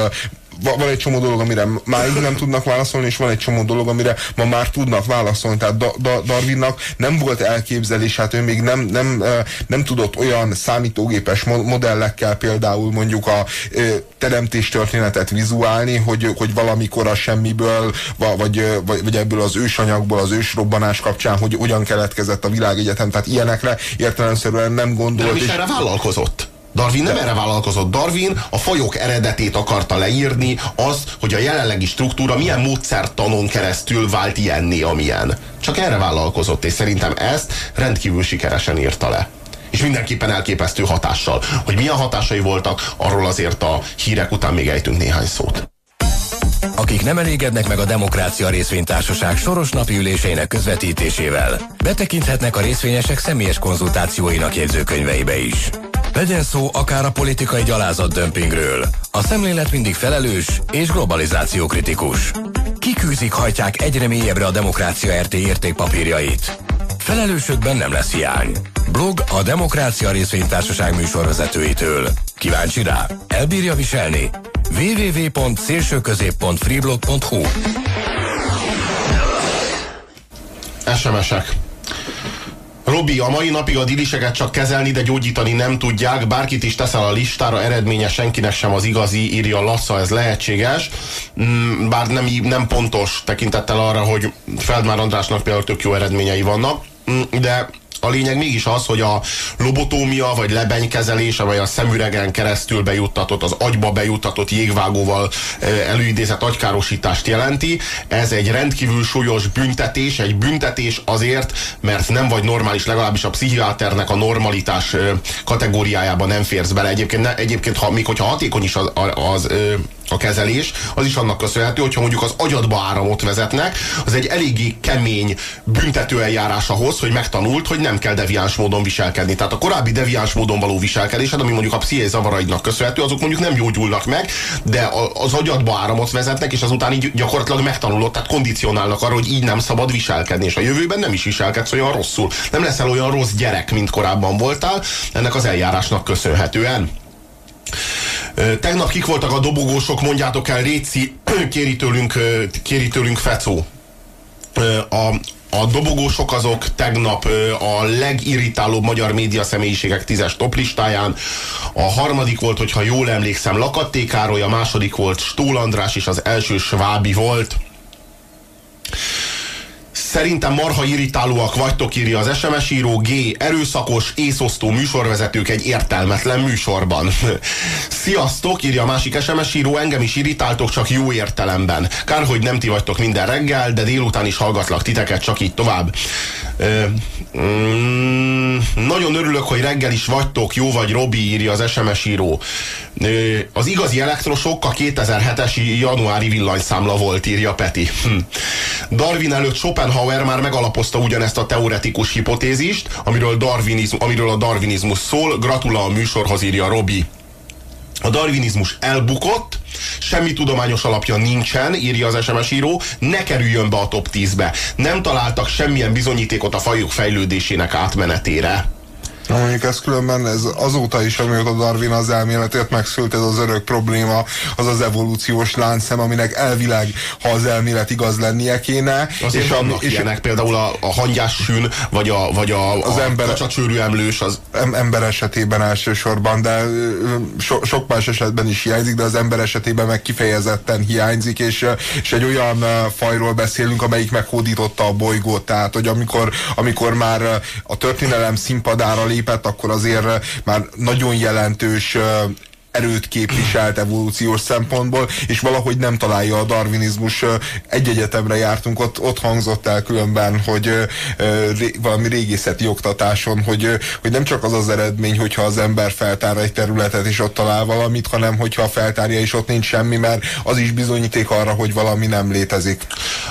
van egy csomó dolog, amire máig nem tudnak válaszolni, és van egy csomó dolog, amire ma már tudnak válaszolni. Tehát da, da, Darwinnak nem volt elképzelés, hát ő még nem, nem, nem tudott olyan számítógépes modellekkel például mondjuk a teremtés történetet vizuálni, hogy, hogy valamikor a semmiből, vagy, vagy, vagy ebből az ősanyagból, az ősrobbanás kapcsán, hogy hogyan keletkezett a világegyetem, tehát ilyenekre értelemszerűen nem gondolt. De is erre vállalkozott. Darwin nem De. erre vállalkozott. Darwin a fajok eredetét akarta leírni, az, hogy a jelenlegi struktúra milyen módszertanon keresztül vált ilyenné, amilyen. Csak erre vállalkozott, és szerintem ezt rendkívül sikeresen írta le és mindenképpen elképesztő hatással. Hogy milyen hatásai voltak, arról azért a hírek után még ejtünk néhány szót. Akik nem elégednek meg a Demokrácia Részvénytársaság soros napi üléseinek közvetítésével, betekinthetnek a részvényesek személyes konzultációinak jegyzőkönyveibe is. Legyen szó akár a politikai gyalázat dömpingről. A szemlélet mindig felelős és globalizáció kritikus. Kikűzik hajtják egyre mélyebbre a Demokrácia RT értékpapírjait. Felelősökben nem lesz hiány. Blog a Demokrácia Részvénytársaság műsorvezetőitől. Kíváncsi rá? Elbírja viselni? www.szélsőközép.freeblog.hu SMS-ek Robi, a mai napig a diliseket csak kezelni, de gyógyítani nem tudják. Bárkit is teszel a listára, eredménye senkinek sem az igazi, írja Lassza, ez lehetséges. Mm, bár nem, nem pontos tekintettel arra, hogy Feldmár Andrásnak például tök jó eredményei vannak, mm, de a lényeg mégis az, hogy a lobotómia vagy lebenykezelése, vagy a szemüregen keresztül bejuttatott, az agyba bejuttatott jégvágóval előidézett agykárosítást jelenti. Ez egy rendkívül súlyos büntetés, egy büntetés azért, mert nem vagy normális, legalábbis a pszichiáternek a normalitás kategóriájában nem férsz bele. Egyébként, ne, egyébként ha, még hogyha hatékony is az, az, az a kezelés, az is annak köszönhető, hogyha mondjuk az agyadba áramot vezetnek, az egy eléggé kemény büntető eljárás ahhoz, hogy megtanult, hogy nem kell deviáns módon viselkedni. Tehát a korábbi deviáns módon való viselkedésed, ami mondjuk a psziché zavaraidnak köszönhető, azok mondjuk nem gyógyulnak meg, de az agyadba áramot vezetnek, és azután így gyakorlatilag megtanulod, tehát kondicionálnak arra, hogy így nem szabad viselkedni, és a jövőben nem is viselkedsz olyan rosszul. Nem leszel olyan rossz gyerek, mint korábban voltál, ennek az eljárásnak köszönhetően. Tegnap kik voltak a dobogósok, mondjátok el, Réci, kéri tőlünk, kéri tőlünk Fecó. A, a dobogósok azok tegnap a legirritálóbb magyar média személyiségek tízes toplistáján. A harmadik volt, hogyha jól emlékszem, Lakatté Károly, a második volt Stól András, és az első Svábi volt. Szerintem marha irritálóak vagytok, írja az SMS író G. Erőszakos, észosztó műsorvezetők egy értelmetlen műsorban. Sziasztok, írja a másik SMS író, engem is irritáltok, csak jó értelemben. Kár, hogy nem ti vagytok minden reggel, de délután is hallgatlak titeket, csak így tovább. Ö, mm, nagyon örülök, hogy reggel is vagytok, jó vagy Robi, írja az SMS író. Ö, az igazi elektrosok a 2007-es januári villanyszámla volt, írja Peti. Hm. Darwin előtt Schopenhauer Schopenhauer már megalapozta ugyanezt a teoretikus hipotézist, amiről, darwinizm, amiről a darwinizmus szól. Gratula a műsorhoz, írja Robi. A darwinizmus elbukott, semmi tudományos alapja nincsen, írja az SMS író, ne kerüljön be a top 10-be. Nem találtak semmilyen bizonyítékot a fajok fejlődésének átmenetére. Na mondjuk ez különben ez azóta is, amióta Darwin az elméletét megszült, ez az örök probléma, az az evolúciós láncszem, aminek elvileg, ha az elmélet igaz lennie kéne. Azért és vannak és ilyenek, például a, a hangyás sűn, vagy a, vagy a, az a ember, kacsacsőrű emlős. Az... Ember esetében elsősorban, de so, sok más esetben is hiányzik, de az ember esetében meg kifejezetten hiányzik, és, és egy olyan fajról beszélünk, amelyik meghódította a bolygót, tehát hogy amikor, amikor már a történelem színpadára lép lépett, akkor azért már nagyon jelentős erőt képviselt evolúciós szempontból, és valahogy nem találja a darwinizmus. Egy egyetemre jártunk, ott, ott hangzott el különben, hogy ré, valami régészeti oktatáson, hogy, hogy nem csak az az eredmény, hogyha az ember feltár egy területet és ott talál valamit, hanem hogyha feltárja és ott nincs semmi, mert az is bizonyíték arra, hogy valami nem létezik.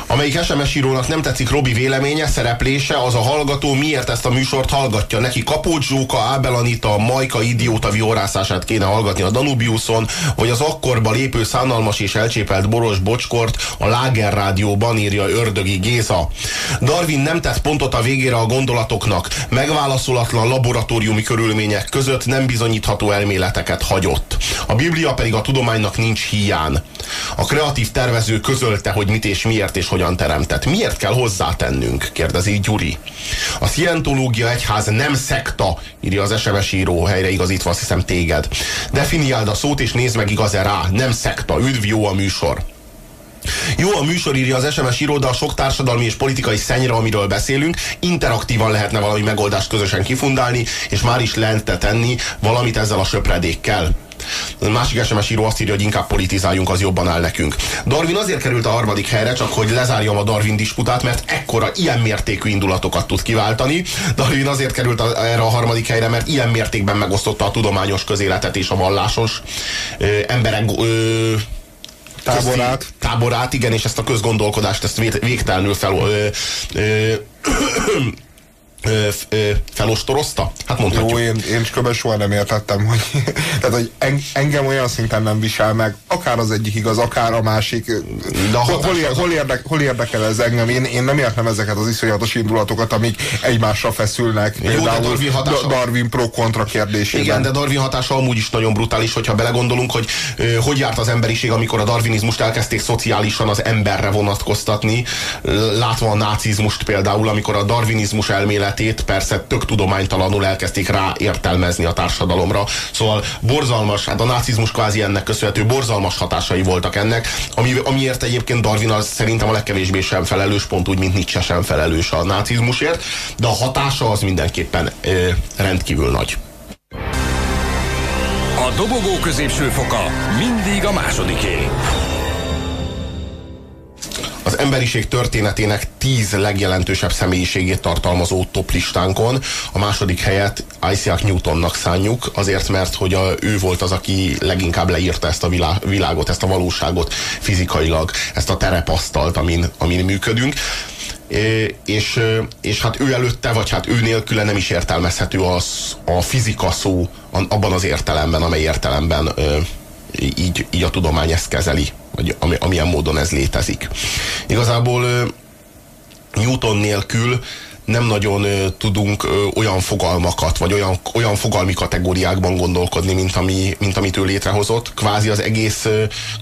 Amelyik SMS írónak nem tetszik Robi véleménye, szereplése, az a hallgató miért ezt a műsort hallgatja. Neki Kapót Zsóka, Ábel Anita, Majka idióta viorászását kéne hallgatni a Danubiuson, vagy az akkorba lépő szánalmas és elcsépelt boros bocskort a Láger rádióban írja Ördögi Géza. Darwin nem tett pontot a végére a gondolatoknak, megválaszolatlan laboratóriumi körülmények között nem bizonyítható elméleteket hagyott. A Biblia pedig a tudománynak nincs hián. A kreatív tervező közölte, hogy mit és miért és hogyan teremtett. Miért kell hozzátennünk? kérdezi Gyuri. A Scientológia egyház nem szekta, írja az SMS író helyreigazítva, azt hiszem téged. Definiáld a szót és nézd meg igaz-e rá. Nem szekta. Üdv, jó a műsor. Jó a műsor, írja az SMS író, de a sok társadalmi és politikai szennyre, amiről beszélünk, interaktívan lehetne valami megoldást közösen kifundálni, és már is lente tenni valamit ezzel a söpredékkel. A másik SMS író azt írja, hogy inkább politizáljunk, az jobban áll nekünk. Darwin azért került a harmadik helyre, csak hogy lezárjam a Darwin disputát, mert ekkora, ilyen mértékű indulatokat tud kiváltani. Darwin azért került a, erre a harmadik helyre, mert ilyen mértékben megosztotta a tudományos közéletet és a vallásos ö, emberek ö, Táborát. táborát, igen, és ezt a közgondolkodást, ezt végtelenül fel, ö, ö, ö, ö, felostorozta? Hát mondhatjuk. Jó, én, én köbben soha nem értettem, hogy, tehát, hogy en, engem olyan szinten nem visel meg, akár az egyik igaz, akár a másik. De a hol, hol, ér, hol, érdek, hol érdekel ez engem? Én, én nem értem ezeket az iszonyatos indulatokat, amik egymásra feszülnek. Jó, Például Darwin, hatása... Darwin pro-kontra kérdésében. Igen, de Darwin hatása amúgy is nagyon brutális, hogyha belegondolunk, hogy ö, hogy járt az emberiség, amikor a darwinizmust elkezdték szociálisan az emberre vonatkoztatni, látva a nácizmust például, amikor a darwinizmus elmélet elméletét persze tök tudománytalanul elkezdték rá értelmezni a társadalomra. Szóval borzalmas, hát a nácizmus kvázi ennek köszönhető borzalmas hatásai voltak ennek, ami, amiért egyébként Darwin az szerintem a legkevésbé sem felelős, pont úgy, mint Nietzsche sem felelős a nácizmusért, de a hatása az mindenképpen ö, rendkívül nagy. A dobogó középső foka mindig a másodiké az emberiség történetének tíz legjelentősebb személyiségét tartalmazó toplistánkon. A második helyet Isaac Newtonnak szánjuk, azért mert hogy a, ő volt az, aki leginkább leírta ezt a világot, ezt a valóságot fizikailag, ezt a terepasztalt, amin, amin működünk és, és hát ő előtte, vagy hát ő nélküle nem is értelmezhető az, a fizika szó abban az értelemben, amely értelemben így, így a tudomány ezt kezeli, vagy ami, amilyen módon ez létezik. Igazából Newton nélkül nem nagyon tudunk olyan fogalmakat, vagy olyan, olyan fogalmi kategóriákban gondolkodni, mint, ami, mint amit ő létrehozott. Kvázi az egész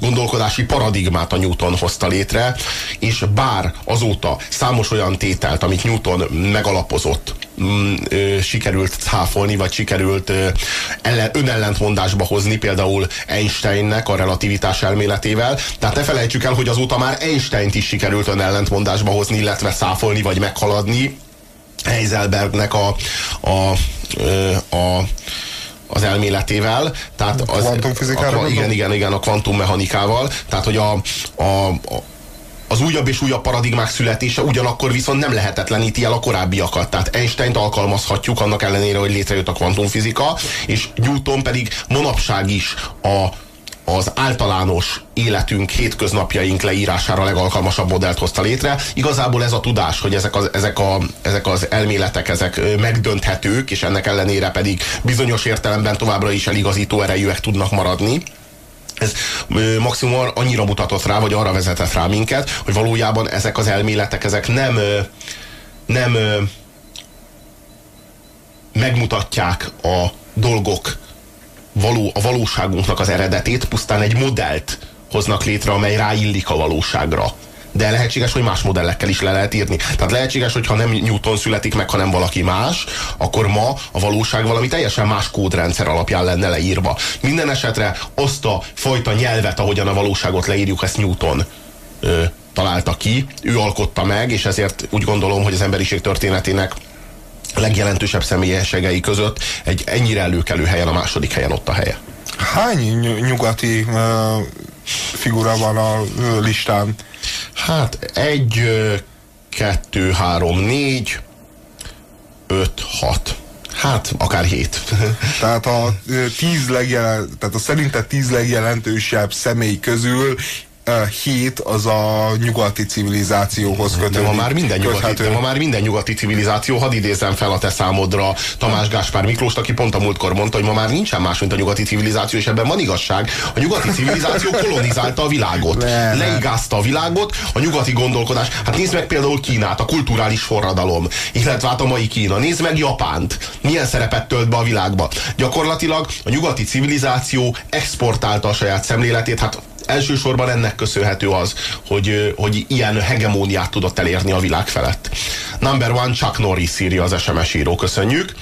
gondolkodási paradigmát a Newton hozta létre, és bár azóta számos olyan tételt, amit Newton megalapozott, mm, ö, sikerült cáfolni, vagy sikerült ö, ellen, önellentmondásba hozni, például Einsteinnek a relativitás elméletével. Tehát ne felejtsük el, hogy azóta már Einsteint is sikerült önellentmondásba hozni, illetve száfolni, vagy meghaladni. Heiselbergnek a, a, a az elméletével, tehát az, a, a, igen, igen, igen, a kvantummechanikával, tehát hogy a, a, a az újabb és újabb paradigmák születése ugyanakkor viszont nem lehetetleníti el a korábbiakat. Tehát Einstein-t alkalmazhatjuk annak ellenére, hogy létrejött a kvantumfizika, és Newton pedig manapság is a az általános életünk, hétköznapjaink leírására legalkalmasabb modellt hozta létre. Igazából ez a tudás, hogy ezek az, ezek, a, ezek az elméletek, ezek megdönthetők, és ennek ellenére pedig bizonyos értelemben továbbra is eligazító erejűek tudnak maradni. Ez maximum annyira mutatott rá, vagy arra vezetett rá minket, hogy valójában ezek az elméletek, ezek nem, nem megmutatják a dolgok való, a valóságunknak az eredetét, pusztán egy modellt hoznak létre, amely ráillik a valóságra. De lehetséges, hogy más modellekkel is le lehet írni. Tehát lehetséges, hogy ha nem Newton születik meg, hanem valaki más, akkor ma a valóság valami teljesen más kódrendszer alapján lenne leírva. Minden esetre azt a fajta nyelvet, ahogyan a valóságot leírjuk, ezt Newton ö, találta ki, ő alkotta meg, és ezért úgy gondolom, hogy az emberiség történetének legjelentősebb személyességei között egy ennyire előkelő helyen, a második helyen ott a helye. Hány ny- nyugati uh, figura van a listán? Hát egy, kettő, három, négy, öt, hat. Hát, akár hét. Tehát a tíz legjelen, tehát a szerinted tíz legjelentősebb személy közül hét az a nyugati civilizációhoz kötődik. De ma már minden nyugati, köthető. de ma már minden nyugati civilizáció, hadd idézzem fel a te számodra Tamás Gáspár Miklóst, aki pont a múltkor mondta, hogy ma már nincsen más, mint a nyugati civilizáció, és ebben van igazság. A nyugati civilizáció kolonizálta a világot. Ne. Leigázta a világot, a nyugati gondolkodás. Hát nézd meg például Kínát, a kulturális forradalom, illetve hát a mai Kína. Nézd meg Japánt. Milyen szerepet tölt be a világba. Gyakorlatilag a nyugati civilizáció exportálta a saját szemléletét, hát elsősorban ennek köszönhető az, hogy, hogy ilyen hegemóniát tudott elérni a világ felett. Number one, Chuck Norris írja az SMS író, köszönjük.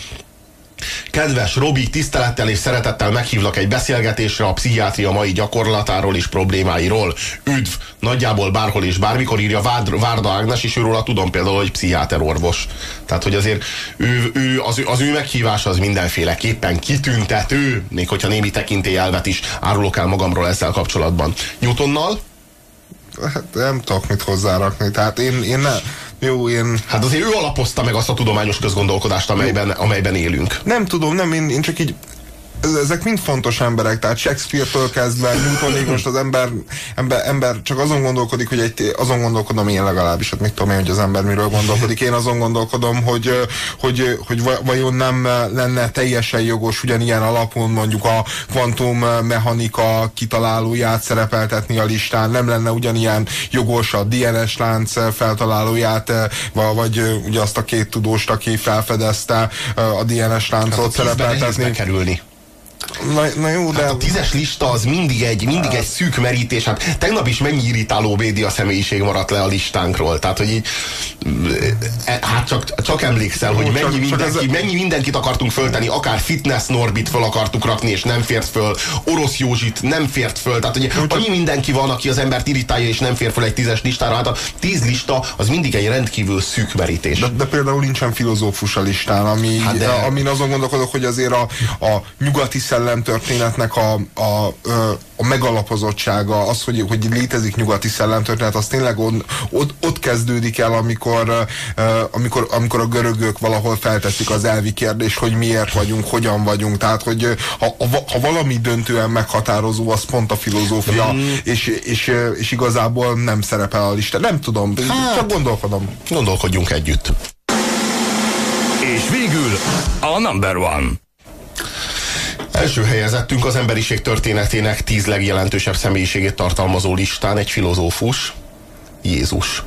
Kedves Robi, tisztelettel és szeretettel meghívlak egy beszélgetésre a pszichiátria mai gyakorlatáról és problémáiról. Üdv! Nagyjából bárhol és bármikor írja Várd, Várda Ágnes, és őróla tudom például, hogy pszichiáter orvos. Tehát, hogy azért ő, ő, az, az ő meghívása az mindenféleképpen kitüntető, még hogyha némi tekintélyelvet is árulok el magamról ezzel kapcsolatban. Newtonnal? Hát nem tudok mit hozzárakni. Tehát én, én nem, jó, én Hát azért ő alapozta meg azt a tudományos közgondolkodást, amelyben, amelyben élünk. nem tudom, nem, én, én csak így ezek mind fontos emberek, tehát Shakespeare-től kezdve Newtonig most az ember, ember, ember csak azon gondolkodik, hogy egy, azon gondolkodom én legalábbis, hát mit tudom én, hogy az ember miről gondolkodik, én azon gondolkodom, hogy, hogy, hogy va- vajon nem lenne teljesen jogos ugyanilyen alapon mondjuk a kvantummechanika kitalálóját szerepeltetni a listán, nem lenne ugyanilyen jogos a DNS lánc feltalálóját, vagy ugye azt a két tudóst, aki felfedezte a DNS láncot Hát tízben nehéz szerepeltetni. bekerülni. Na, na jó, de... Hát a tízes lista az mindig egy, mindig egy szűk merítés. Hát tegnap is mennyi irritáló média személyiség maradt le a listánkról. Tehát, hogy így, e, hát csak, csak emlékszel, hogy Jó, mennyi, csak- csak mindenki, ez- mennyi mindenkit akartunk föltenni, akár fitness Norbit föl akartuk rakni, és nem fért föl, Orosz Józsit nem fért föl. Tehát, hogy annyi mindenki van, aki az embert irritálja, és nem fér föl egy tízes listára. Hát a tíz lista az mindig egy rendkívül szűk merítés. De, de például nincsen filozófus a listán, ami, Hát de- amin azon gondolkodok, hogy azért a, a nyugati szellemtörténetnek a, a, a megalapozottsága, az, hogy, hogy létezik nyugati szellemtörténet, az tényleg ott, ott, ott kezdődik el, amikor, amikor, amikor a görögök valahol felteszik az elvi kérdést, hogy miért vagyunk, hogyan vagyunk. Tehát, hogy ha, ha, valami döntően meghatározó, az pont a filozófia, Mm. és, és, és igazából nem szerepel a listán. Nem tudom, Hát. csak gondolkodom. Gondolkodjunk együtt. És végül a number one. Első helyezettünk az emberiség történetének tíz legjelentősebb személyiségét tartalmazó listán egy filozófus, Jézus.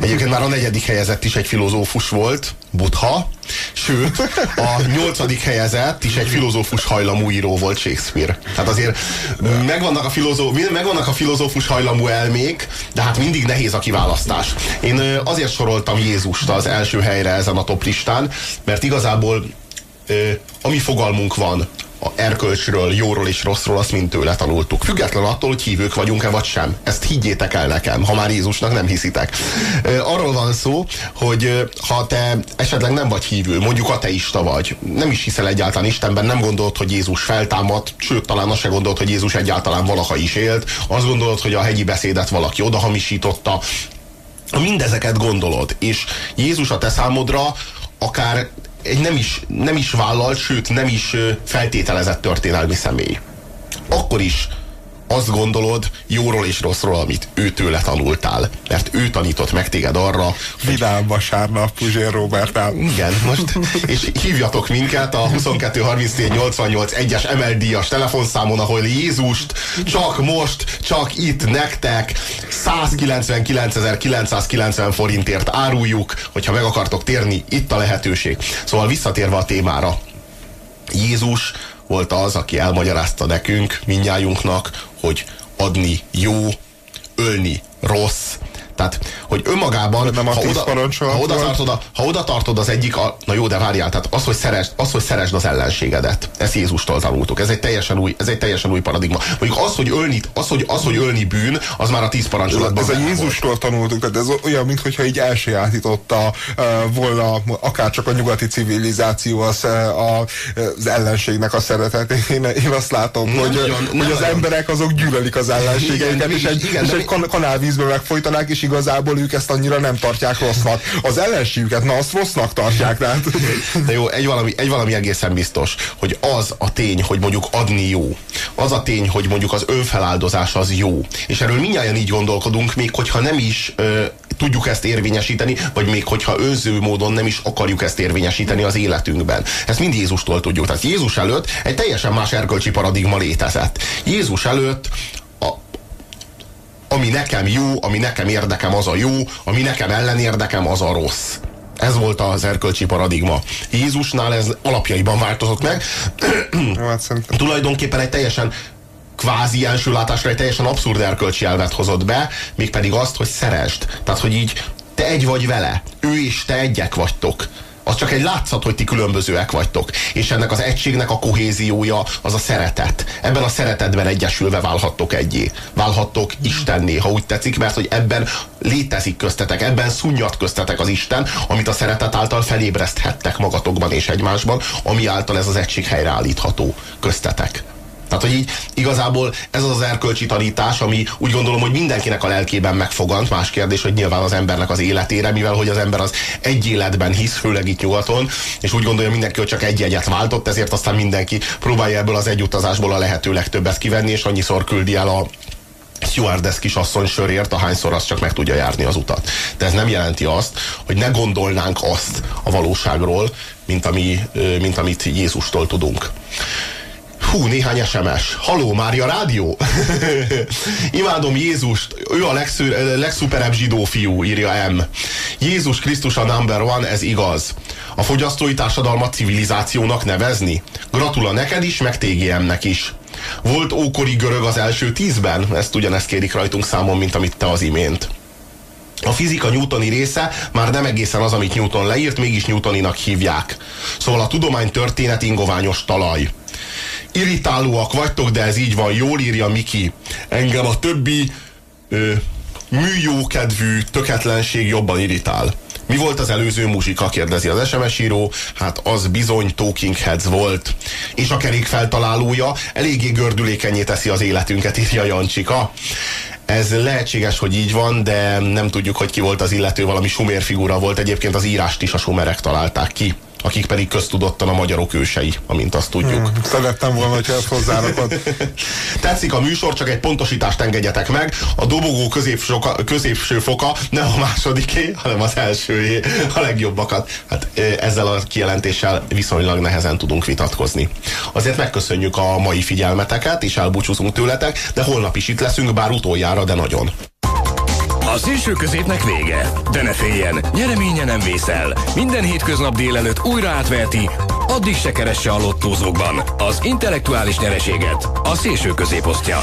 Egyébként már a negyedik helyezett is egy filozófus volt, Buddha, sőt, a nyolcadik helyezett is egy filozófus hajlamú író volt Shakespeare. Tehát azért megvannak a, filozó, megvannak a filozófus hajlamú elmék, de hát mindig nehéz a kiválasztás. Én azért soroltam Jézust az első helyre ezen a top listán, mert igazából ami fogalmunk van a erkölcsről, jóról és rosszról, azt mind tőle tanultuk. Független attól, hogy hívők vagyunk-e vagy sem. Ezt higgyétek el nekem, ha már Jézusnak nem hiszitek. Arról van szó, hogy ha te esetleg nem vagy hívő, mondjuk ateista vagy, nem is hiszel egyáltalán Istenben, nem gondolod, hogy Jézus feltámadt, sőt, talán azt se gondolod, hogy Jézus egyáltalán valaha is élt, azt gondolod, hogy a hegyi beszédet valaki odahamisította, mindezeket gondolod, és Jézus a te számodra akár egy nem is, nem is vállalt, sőt nem is feltételezett történelmi személy. Akkor is azt gondolod jóról és rosszról, amit ő tőle tanultál. Mert ő tanított meg téged arra, Vidám vasárnap Puzsér Robertál. igen, most, és hívjatok minket a 22 34 88 1-es MLD-as telefonszámon, ahol Jézust csak most, csak itt nektek 199.990 forintért áruljuk, hogyha meg akartok térni, itt a lehetőség. Szóval visszatérve a témára, Jézus volt az, aki elmagyarázta nekünk, minnyájunknak, hogy adni jó, ölni rossz. Tehát, hogy önmagában, nem ha, oda, ha, oda tartod a, ha oda tartod az egyik, a, na jó, de várjál, tehát az, hogy szeresd, az, hogy szeresd az ellenségedet. Ezt Jézustól tanultuk. Ez egy teljesen új, ez egy teljesen új paradigma. Mondjuk az, hogy ölni, az, hogy, az, hogy ölni bűn, az már a tíz parancsolatban Ez a benne volt. Jézustól tanultuk, tehát ez olyan, mintha így elsajátította uh, volna akár csak a nyugati civilizáció az, a, az ellenségnek a szeretetét. Én, én azt látom, Nem hogy, nagyon, hogy az nagyon. emberek azok gyűlölik az ellenségeiket, Igen, és egy, igen, és egy kan- kanálvízbe megfojtanák, és igazából ők ezt annyira nem tartják rossznak. Az ellenségüket, na azt rossznak tartják, tehát De jó, egy valami, egy valami egészen biztos, hogy az a tény, hogy mondjuk adni jó, az a tény, hogy mondjuk az önfeláldozás az jó, és erről mindjárt így gondolkodunk, még hogyha nem is ö, tudjuk ezt érvényesíteni, vagy még hogyha önző módon nem is akarjuk ezt érvényesíteni az életünkben. Ezt mind Jézustól tudjuk. Tehát Jézus előtt egy teljesen más erkölcsi paradigma létezett. Jézus előtt ami nekem jó, ami nekem érdekem, az a jó, ami nekem ellenérdekem, az a rossz. Ez volt az erkölcsi paradigma. Jézusnál ez alapjaiban változott meg. Hát Tulajdonképpen egy teljesen kvázi első látásra egy teljesen abszurd erkölcsi elvet hozott be, mégpedig azt, hogy szeresd. Tehát, hogy így te egy vagy vele, ő és te egyek vagytok. Az csak egy látszat, hogy ti különbözőek vagytok. És ennek az egységnek a kohéziója az a szeretet. Ebben a szeretetben egyesülve válhattok egyé. Válhattok Istenné, ha úgy tetszik, mert hogy ebben létezik köztetek, ebben szunnyad köztetek az Isten, amit a szeretet által felébreszthettek magatokban és egymásban, ami által ez az egység helyreállítható köztetek. Tehát, hogy így igazából ez az az erkölcsi tanítás, ami úgy gondolom, hogy mindenkinek a lelkében megfogant. Más kérdés, hogy nyilván az embernek az életére, mivel hogy az ember az egy életben hisz, főleg itt nyugaton, és úgy gondolja mindenki, hogy csak egy egyet váltott, ezért aztán mindenki próbálja ebből az egy utazásból a lehető legtöbbet kivenni, és annyiszor küldi el a stewardess kisasszony sörért, ahányszor az csak meg tudja járni az utat. De ez nem jelenti azt, hogy ne gondolnánk azt a valóságról, mint, ami, mint amit Jézustól tudunk. Hú, néhány SMS. Haló, Mária Rádió? Imádom Jézust, ő a legsző, legszuperebb zsidó fiú, írja M. Jézus Krisztus a number one, ez igaz. A fogyasztói társadalmat civilizációnak nevezni? Gratula neked is, meg TGM-nek is. Volt ókori görög az első tízben? Ezt ugyanezt kérik rajtunk számon, mint amit te az imént. A fizika newtoni része már nem egészen az, amit Newton leírt, mégis Newtoninak hívják. Szóval a tudomány történet ingoványos talaj. Irritálóak vagytok, de ez így van, jól írja Miki. Engem a többi ö, műjókedvű töketlenség jobban irritál. Mi volt az előző muzsika, kérdezi az SMS író. Hát az bizony Talking Heads volt. És a kerék feltalálója eléggé gördülékenyé teszi az életünket, írja Jancsika. Ez lehetséges, hogy így van, de nem tudjuk, hogy ki volt az illető, valami sumér figura volt. Egyébként az írást is a sumerek találták ki, akik pedig köztudottan a magyarok ősei, amint azt tudjuk. Hmm, szerettem volna, hogyha ezt hozzárakod. Tetszik a műsor, csak egy pontosítást engedjetek meg. A dobogó középső, középső foka nem a másodiké, hanem az elsőjé. A legjobbakat. Hát ezzel a kijelentéssel viszonylag nehezen tudunk vitatkozni. Azért megköszönjük a mai figyelmeteket, és elbúcsúzunk tőletek, de holnap is itt leszünk, bár utoljára, de nagyon. A szélső középnek vége. De ne féljen, nyereménye nem vészel. Minden hétköznap délelőtt újra átverti, addig se keresse a lottózókban. Az intellektuális nyereséget a szélső közép osztja.